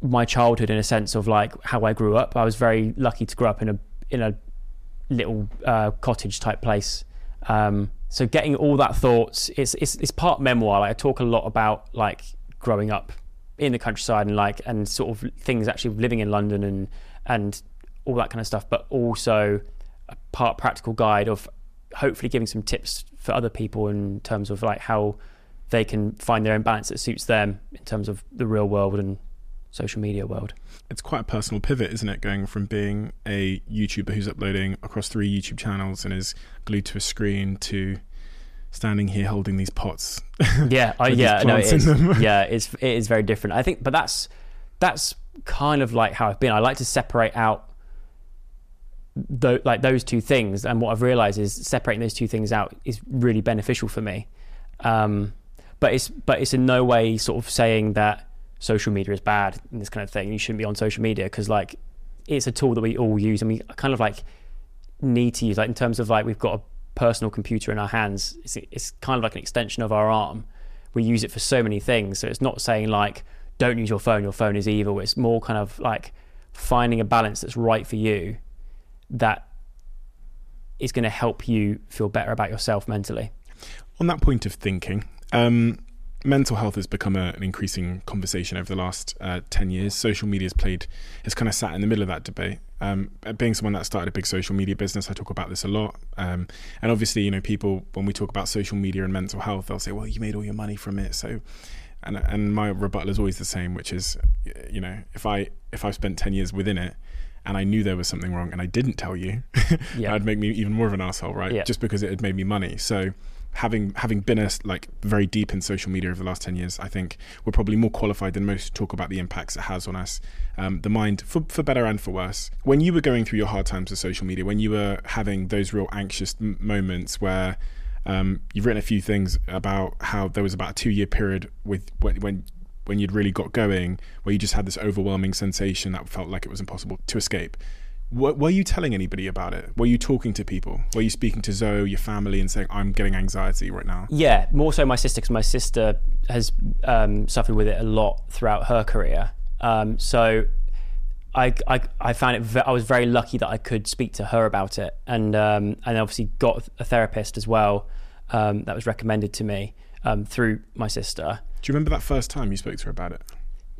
S1: my childhood in a sense of like how I grew up. I was very lucky to grow up in a in a little uh, cottage type place. Um, so getting all that thoughts, it's, it's it's part memoir. Like I talk a lot about like growing up in the countryside and like and sort of things actually living in London and and all that kind of stuff, but also a part practical guide of hopefully giving some tips for other people in terms of like how they can find their own balance that suits them in terms of the real world and social media world.
S2: It's quite a personal pivot, isn't it? Going from being a YouTuber who's uploading across three YouTube channels and is glued to a screen to standing here holding these pots.
S1: Yeah, I, yeah, no, it is. yeah, it's it is very different. I think, but that's that's kind of like how I've been. I like to separate out th- like those two things, and what I've realized is separating those two things out is really beneficial for me. Um, but it's but it's in no way sort of saying that social media is bad and this kind of thing. You shouldn't be on social media because like it's a tool that we all use and we kind of like need to use like in terms of like we've got a personal computer in our hands. It's, it's kind of like an extension of our arm. We use it for so many things. So it's not saying like don't use your phone. Your phone is evil. It's more kind of like finding a balance that's right for you that is going to help you feel better about yourself mentally.
S2: On that point of thinking, um, mental health has become a, an increasing conversation over the last uh, 10 years. Social media has played, has kind of sat in the middle of that debate. Um, being someone that started a big social media business, I talk about this a lot. Um, and obviously, you know, people, when we talk about social media and mental health, they'll say, well, you made all your money from it. So, and, and my rebuttal is always the same, which is, you know, if I, if I've spent 10 years within it, and I knew there was something wrong and I didn't tell you, yeah. that'd make me even more of an asshole, right? Yeah. Just because it had made me money. So having having been a, like very deep in social media over the last 10 years, I think we're probably more qualified than most to talk about the impacts it has on us, um, the mind, for, for better and for worse. When you were going through your hard times with social media, when you were having those real anxious m- moments where um, you've written a few things about how there was about a two year period with when, when when you'd really got going, where you just had this overwhelming sensation that felt like it was impossible to escape. Were, were you telling anybody about it? Were you talking to people? Were you speaking to Zoe, your family, and saying, "I'm getting anxiety right now"?
S1: Yeah, more so my sister, because my sister has um, suffered with it a lot throughout her career. Um, so I, I, I found it. Ve- I was very lucky that I could speak to her about it, and um, and obviously got a therapist as well um, that was recommended to me um, through my sister.
S2: Do you remember that first time you spoke to her about it?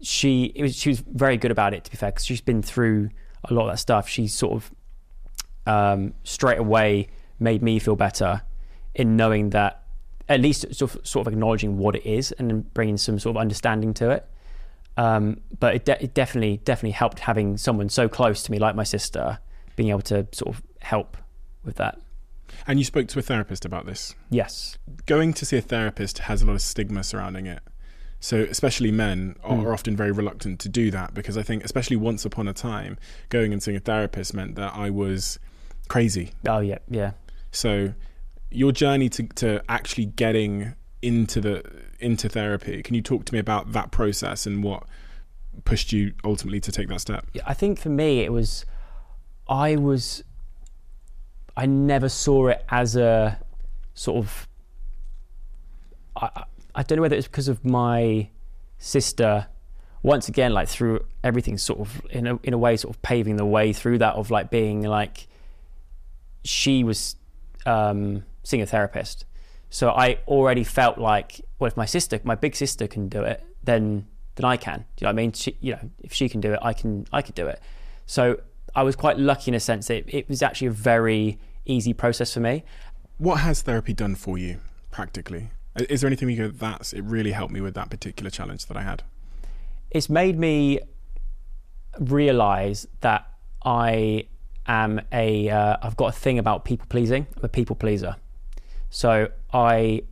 S1: She it was she was very good about it to be fair because she's been through a lot of that stuff. She sort of um, straight away made me feel better in knowing that at least sort of, sort of acknowledging what it is and bringing some sort of understanding to it. Um, but it, de- it, definitely definitely helped having someone so close to me like my sister being able to sort of help with that.
S2: And you spoke to a therapist about this?
S1: Yes.
S2: Going to see a therapist has a lot of stigma surrounding it. So, especially men are, mm. often very reluctant to do that because I think, especially once upon a time, going and seeing a therapist meant that I was crazy.
S1: Oh, yeah, yeah.
S2: So, your journey to, to actually getting into the into therapy, can you talk to me about that process and what pushed you ultimately to take that step?
S1: Yeah, I think for me, it was I was I never saw it as a sort of I, I don't know whether it's because of my sister once again like through everything sort of in a, in a way sort of paving the way through that of like being like she was um, seeing a therapist. So I already felt like well if my sister my big sister can do it then then I can. Do you know what I mean? She, you know if she can do it I can I could do it. So I was quite lucky in a sense that it, it was actually a very easy process for me.
S2: What has therapy done for you practically is there anything you go, that's, it really helped me with that particular challenge that I had?
S1: It's made me realize that I am a, uh, got a thing about people pleasing. I'm a people pleaser. So I,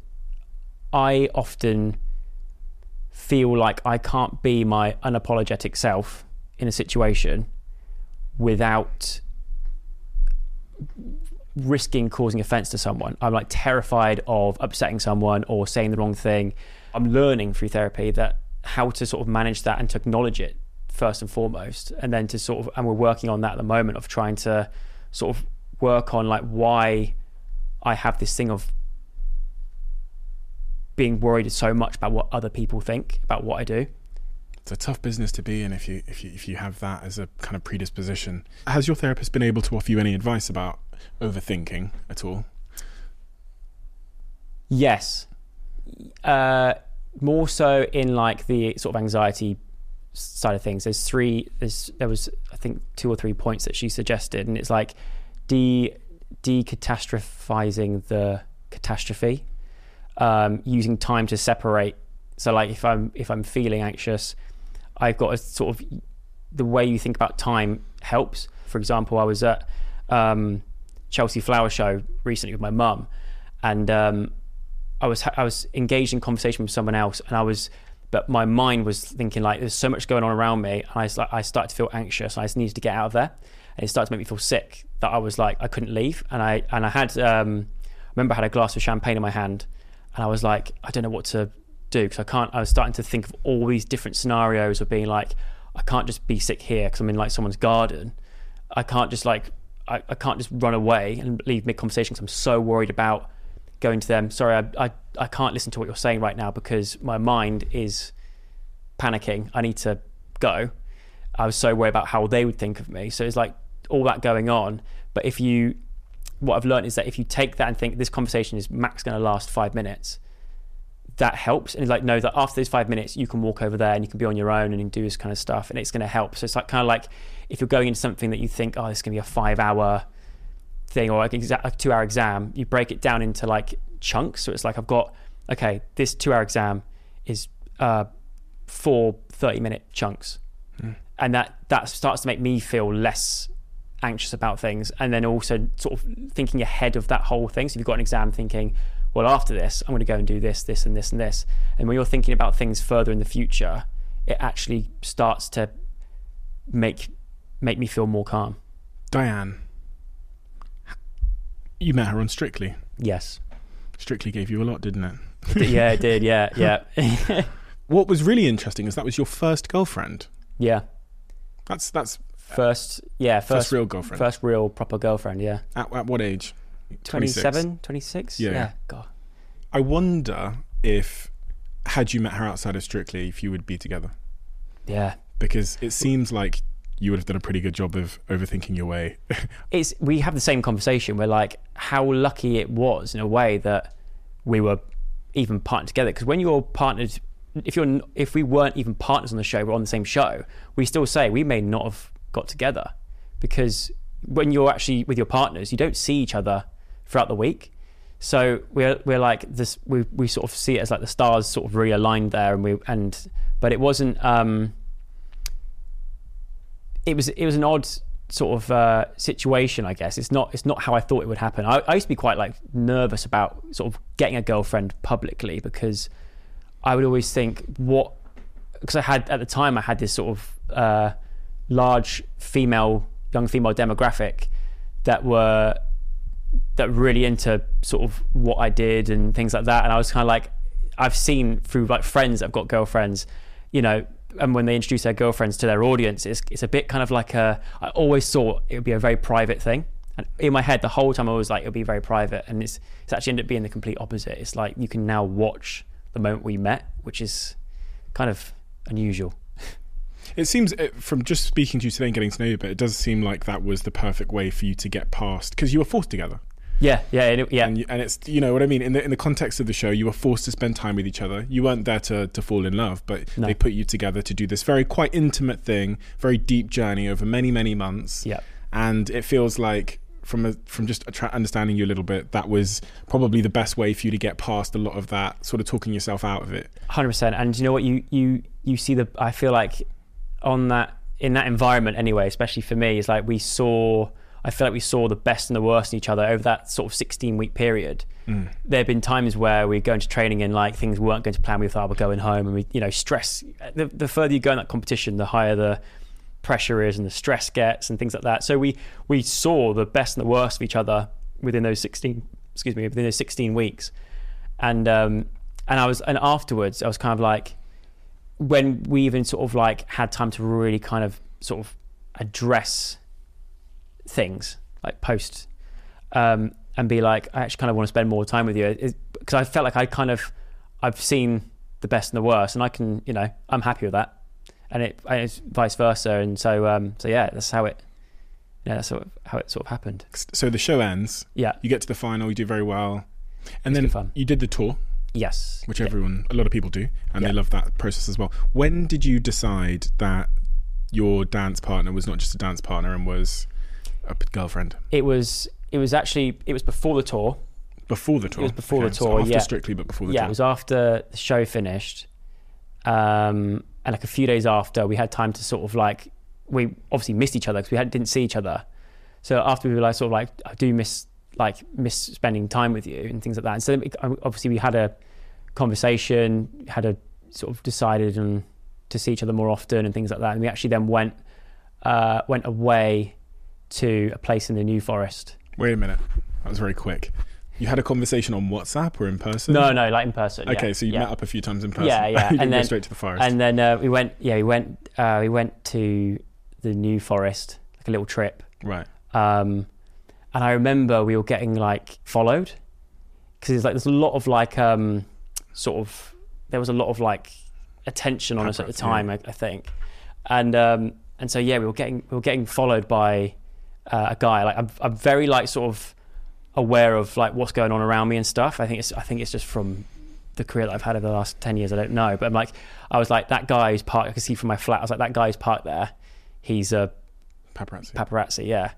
S1: I often feel like I can't be my unapologetic self in a situation without risking causing offense to someone. I'm like terrified of upsetting someone or saying the wrong thing. I'm learning through therapy that how to sort of manage that and to acknowledge it first and foremost, and then to sort of and we're working on that at the moment of trying to sort of work on like why I have this thing of being worried so much about what other people think about what I do.
S2: It's a tough business to be in if you if you if you have that as a kind of predisposition. Has your therapist been able to offer you any advice about overthinking at all?
S1: Yes. Uh, more so in like the sort of anxiety side of things. There's three. There's there was I think two or three points that she suggested, and it's like de decatastrophizing the catastrophe, um, using time to separate. So like if I'm if I'm feeling anxious, I've got a sort of the way you think about time helps. For example, I was at um, Chelsea Flower Show recently with my mum, and um, I was I was engaged in conversation with someone else, and I was, but my mind was thinking like there's so much going on around me, and I I started to feel anxious, and I just needed to get out of there, and it started to make me feel sick that I was like I couldn't leave, and I and I had um, I remember I had a glass of champagne in my hand, and I was like I don't know what to do because I can't. I was starting to think of all these different scenarios of being like I can't just be sick here because I'm in like someone's garden. I can't just like I, I can't just run away and leave mid conversation because I'm so worried about going to them, sorry, I, I, I can't listen to what you're saying right now because my mind is panicking. I need to go. I was so worried about how they would think of me. So it's like all that going on. But if you, what I've learned is that if you take that and think this conversation is max going to last five minutes, that helps. And it's like, know that after those five minutes, you can walk over there and you can be on your own and do this kind of stuff. And it's going to help. So it's like kind of like if you're going into something that you think, oh, this is going to be a five hour thing or like exa- a two hour exam, you break it down into like chunks. So it's like I've got okay, this two hour exam is uh, four 30 minute chunks, mm. and that that starts to make me feel less anxious about things, and then also sort of thinking ahead of that whole thing. So if you've got an exam, thinking, well, after this, I'm going to go and do this, this, and this, and this, and when you're thinking about things further in the future, it actually starts to make make me feel more calm.
S2: Dianne, you met her on Strictly.
S1: Yes.
S2: Strictly gave you a lot, didn't
S1: it? yeah, it did. Yeah, yeah.
S2: what was really interesting is that was your first girlfriend.
S1: Yeah.
S2: That's that's
S1: first. Yeah, first,
S2: first real girlfriend.
S1: First real proper girlfriend. Yeah.
S2: At, at what age?
S1: 27, 26?
S2: Yeah.
S1: yeah. God.
S2: I wonder if had you met her outside of Strictly, if you would be together.
S1: Yeah.
S2: Because it seems like you would have done a pretty good job of overthinking your way.
S1: it's we have the same conversation. We're like, how lucky it was in a way that we were even partnered together. Because when you're partnered, if you're if we weren't even partners on the show, we're on the same show. We still say we may not have got together because when you're actually with your partners, you don't see each other throughout the week. So we're we're like this. We we sort of see it as like the stars sort of realigned there, and we and but it wasn't. um it was it was an odd sort of uh, situation, I guess. It's not it's not how I thought it would happen. I, I, used to be quite like nervous about sort of getting a girlfriend publicly because I would always think what because I had at the time I had this sort of uh, large female young female demographic that were that really into sort of what I did and things like that, and I was kind of like I've seen through like friends that've got girlfriends, you know, and when they introduce their girlfriends to their audience, it's, it's a bit kind of like a. I always thought it would be a very private thing, and in my head, the whole time I was like, it'll be very private, and it's it's actually ended up being the complete opposite. It's like you can now watch the moment we met, which is kind of unusual.
S2: It seems uh, from just speaking to you today and getting to know you a bit, it does seem like that was the perfect way for you to get past because you were forced together.
S1: Yeah, yeah, yeah.
S2: And, and, it's you know what I mean. In the in the context of the show, you were forced to spend time with each other. You weren't there to to fall in love, but no. they put you together to do this very quite intimate thing, very deep journey over many many months.
S1: Yeah,
S2: and it feels like from a, from just understanding you a little bit, that was probably the best way for you to get past a lot of that, sort of talking yourself out of it.
S1: Hundred percent. And you know what? You you you see the. I feel like on that in that environment anyway, especially for me, is like we saw I feel like we saw the best and the worst in each other over that sort of 16 week period. Mm. There have been times where we go into training and like things weren't going to plan. We thought we're going home, and we, you know, stress. The, the further you go in that competition, the higher the pressure is and the stress gets and things like that. So we we saw the best and the worst of each other within those 16 excuse me within those 16 weeks and um and I was and afterwards I was kind of like when we even sort of like had time to really kind of sort of address things like post um and be like I actually kind of want to spend more time with you because I felt like I kind of I've seen the best and the worst and I can you know I'm happy with that and it and it's vice versa and so um so yeah that's how it yeah that's sort of how it sort of happened
S2: So the show ends.
S1: yeah
S2: You get to the final. You do very well, and
S1: It's
S2: then you did the tour,
S1: yes
S2: which
S1: Yeah.
S2: everyone, a lot of people do, and they love that process as well. When did you decide that your dance partner was not just a dance partner and was a girlfriend
S1: it was it was actually it was before the tour
S2: before the tour?
S1: It was before the
S2: so
S1: tour,
S2: after
S1: yeah.
S2: Strictly, but before the
S1: yeah
S2: tour.
S1: it was after the show finished um and like a few days after we had time to sort of like we obviously missed each other because we had, didn't see each other so after we like sort of like i do miss like miss spending time with you and things like that and so it- obviously we had a conversation had a sort of decided on to see each other more often and things like that and we actually then went uh went away to a place in the new forest
S2: Wait a minute, that was very quick. You had a conversation on WhatsApp or in person?
S1: no no like in person yeah,
S2: Okay, so you
S1: yeah.
S2: met up a few times in person.
S1: Yeah, yeah,
S2: you
S1: and then-
S2: straight to the forest.
S1: And then uh, we went, yeah, we went, uh, we went to the New Forest, like a little trip.
S2: right.
S1: Um, and I remember we were getting like followed because there's like there's a lot of like um, sort of there was a lot of like attention on us at the time, I, I think, and um, and so yeah, we were getting we were getting followed by uh, a guy. Like I'm, I'm very like sort of aware of like what's going on around me and stuff. I think it's I think it's just from the career that I've had over the last ten years. I don't know, but I'm like I was like that guy who's parked. I could see from my flat. I was like that guy who's parked there. He's a
S2: Paparazzi.
S1: paparazzi, yeah.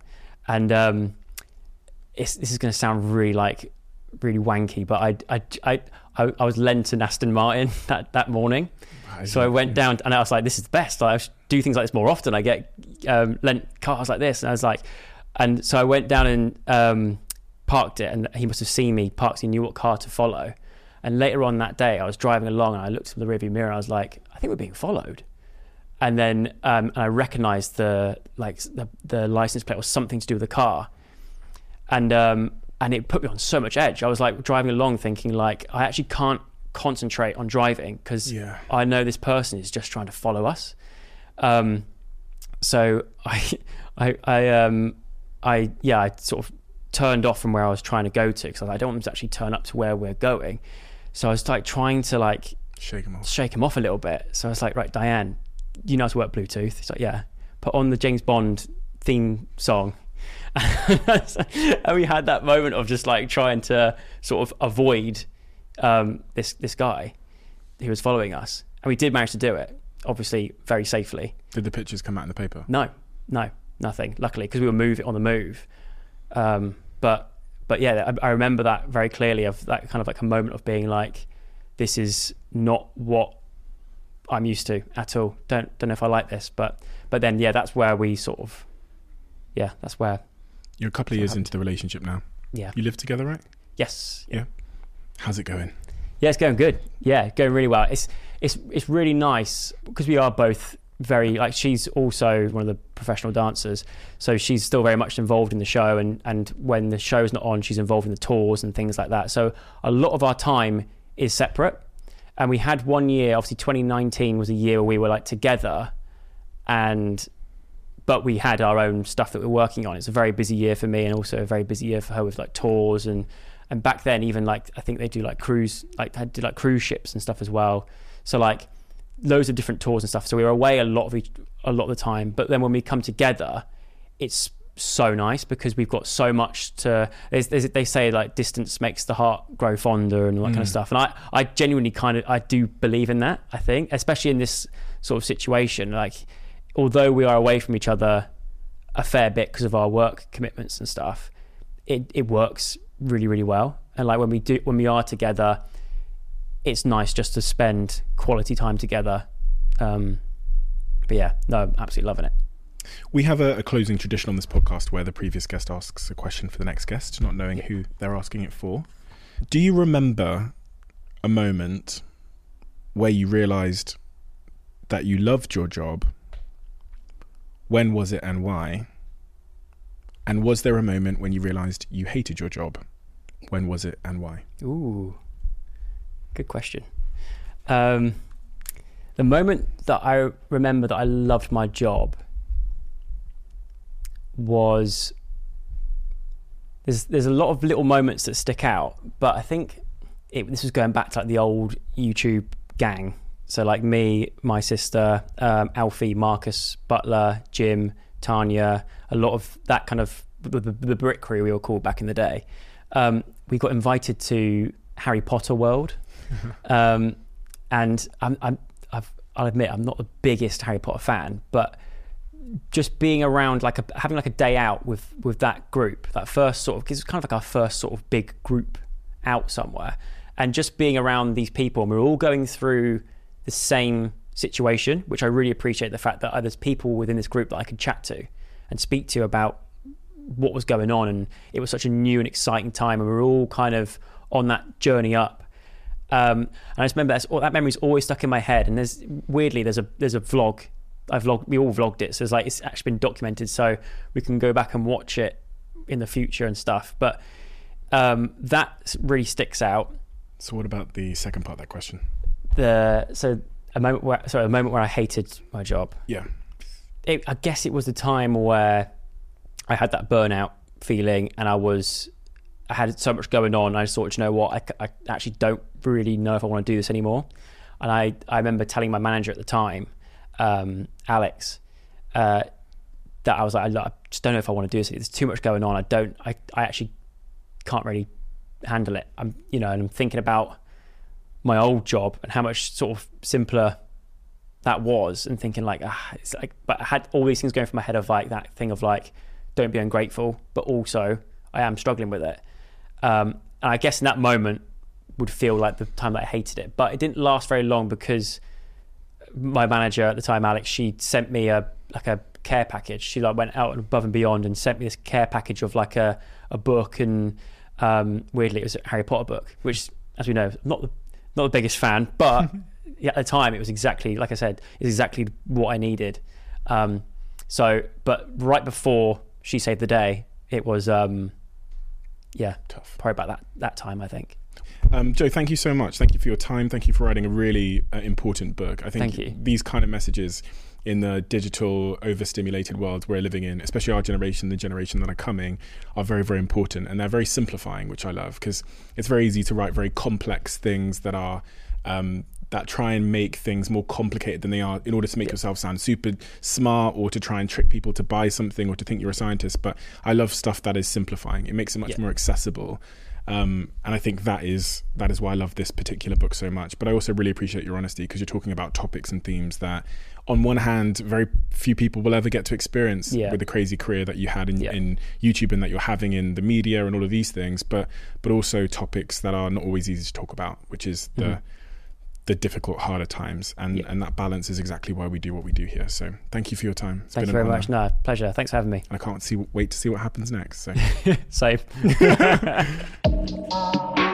S1: And um, it's, this is going to sound really like really wanky, but I I, I, I, was lent an Aston Martin that, that morning. So I went down and I was like, this is the best. I do things like this more often. I get um, lent cars like this. And I was like, and so I went down and um, parked it. And he must have seen me parked. He knew what car to follow. And later on that day, I was driving along and I looked in the rearview mirror. And I was like, I think we're being followed. And then um, and I recognized the like the, the license plate was something to do with the car. And um, and it put me on so much edge. I was like driving along thinking like I actually can't concentrate on driving because
S2: Yeah.
S1: I know this person is just trying to follow us. Um, so I, I, I, um, I, yeah, I sort of turned off from where I was trying to go to because I don't want them to actually turn up to where we're going. So I was like trying to like
S2: Shake him off.
S1: shake him off a little bit. So I was like, right, Dianne, you know how to work Bluetooth? He's like, yeah. Put on the James Bond theme song. and we had that moment of just like trying to sort of avoid um, this this guy who was following us, and we did manage to do it. Obviously, very safely.
S2: Did the pictures come out in the paper?
S1: No, no, nothing. Luckily, because we were moving on the move. Um, but but yeah, I, I remember that very clearly. Of that kind of like a moment of being like, this is not what I'm used to at all. Don't don't know if I like this, but but then yeah, that's where we sort of yeah, that's where
S2: You're a couple of years
S1: happened.
S2: into the relationship now.
S1: yeah
S2: You live together, right?
S1: yes Yeah.
S2: How's it going?
S1: Yeah, it's going good. Yeah, going really well. It's it's it's really nice because we are both very like she's also one of the professional dancers, so she's still very much involved in the show and and when the show's not on, she's involved in the tours and things like that. So a lot of our time is separate. And we had one year, obviously 2019 was a year where we were like together and but we had our own stuff that we we're working on. It's a very busy year for me and also a very busy year for her with like tours and and back then even like I think they do like cruise like they do like cruise ships and stuff as well. So like loads of different tours and stuff. So we were away a lot of each, a lot of the time. But then when we come together, it's so nice because we've got so much to. There's, there's, they say like distance makes the heart grow fonder and all that kind of
S2: Mm.
S1: stuff. And I I genuinely kind of I do believe in that. I think especially in this sort of situation, like although we are away from each other a fair bit because of our work commitments and stuff, it it works really really well. And like when we do when we are together, it's nice just to spend quality time together. Um, but yeah, no, I'm absolutely loving it.
S2: We have a, a closing tradition on this podcast where the previous guest asks a question for the next guest, not knowing who they're asking it for. Do you remember a moment where you realized that you loved your job? When was it and why? And was there a moment when you realized you hated your job? When was it and why?
S1: Ooh, good question. Um, the moment that I remember that I loved my job was there's there's a lot of little moments that stick out, but I think it, this was going back to like the old YouTube gang. So like me, my sister, um, Alfie, Marcus, Butler, Jim, Tanya, a lot of that kind of the, the, the Brit crew we were called back in the day. Um, we got invited to Harry Potter World, um, and I'm, I'm I've, I'll admit I'm not the biggest Harry Potter fan, but just being around like a, having like a day out with with that group, that first sort of because it's kind of like our first sort of big group out somewhere, and just being around these people, and we're all going through the same situation, which I really appreciate the fact that there's people within this group that I could chat to and speak to about what was going on, and it was such a new and exciting time, and we are all kind of on that journey up. Um, and I just remember that memory's always stuck in my head. And there's weirdly there's a there's a vlog I've vlogged, we all vlogged it, so it's like it's actually been documented, so we can go back and watch it in the future and stuff. But um, that really sticks out.
S2: So, what about the second part of that question?
S1: The so a moment where sorry a moment where I hated my job.
S2: Yeah,
S1: it, I guess it was the time where I had that burnout feeling, and I was I had so much going on. I just thought, you know what, I, I actually don't really know if I want to do this anymore. And I I remember telling my manager at the time um, Alex, uh, that I was like, I, just don't know if I want to do this. There's too much going on. I don't. I, I actually can't really handle it. I'm, you know, and I'm thinking about my old job and how much sort of simpler that was, and thinking like, ah, it's like, but I had all these things going through my head of like that thing of like, don't be ungrateful, but also I am struggling with it. Um, and I guess in that moment would feel like the time that I hated it, but it didn't last very long because my manager at the time, Alex, she sent me a like a care package. She like went out above and beyond and sent me this care package of like a, a book and um, weirdly it was a Harry Potter book, which as we know, not the not the biggest fan, but yeah, at the time it was exactly like I said, it's exactly what I needed. Um, so, but right before she saved the day, it was um, yeah,
S2: tough.
S1: Probably about that that time, I think.
S2: Um, Joe, thank you so much. Thank you for your time. Thank you for writing a really uh, important book. I think these kind of messages in the digital overstimulated world we're living in, especially our generation, the generation that are coming, are very, very important. And they're very simplifying, which I love because it's very easy to write very complex things that are. Um, that try and make things more complicated than they are in order to make yeah. yourself sound super smart or to try and trick people to buy something or to think you're a scientist. But I love stuff that is simplifying. It makes it much yeah. more accessible. Um, and I think that is that is why I love this particular book so much. But I also really appreciate your honesty because you're talking about topics and themes that, on one hand, very few people will ever get to experience yeah. with the crazy career that you had in, yeah. in YouTube and that you're having in the media and all of these things. But but also topics that are not always easy to talk about, which is the mm-hmm the difficult, harder times, and yeah. and that balance is exactly why we do what we do here. So thank you for your time.
S1: It's Thank you very honor. much. No pleasure. Thanks for having me.
S2: And I can't see wait to see what happens next. So
S1: same.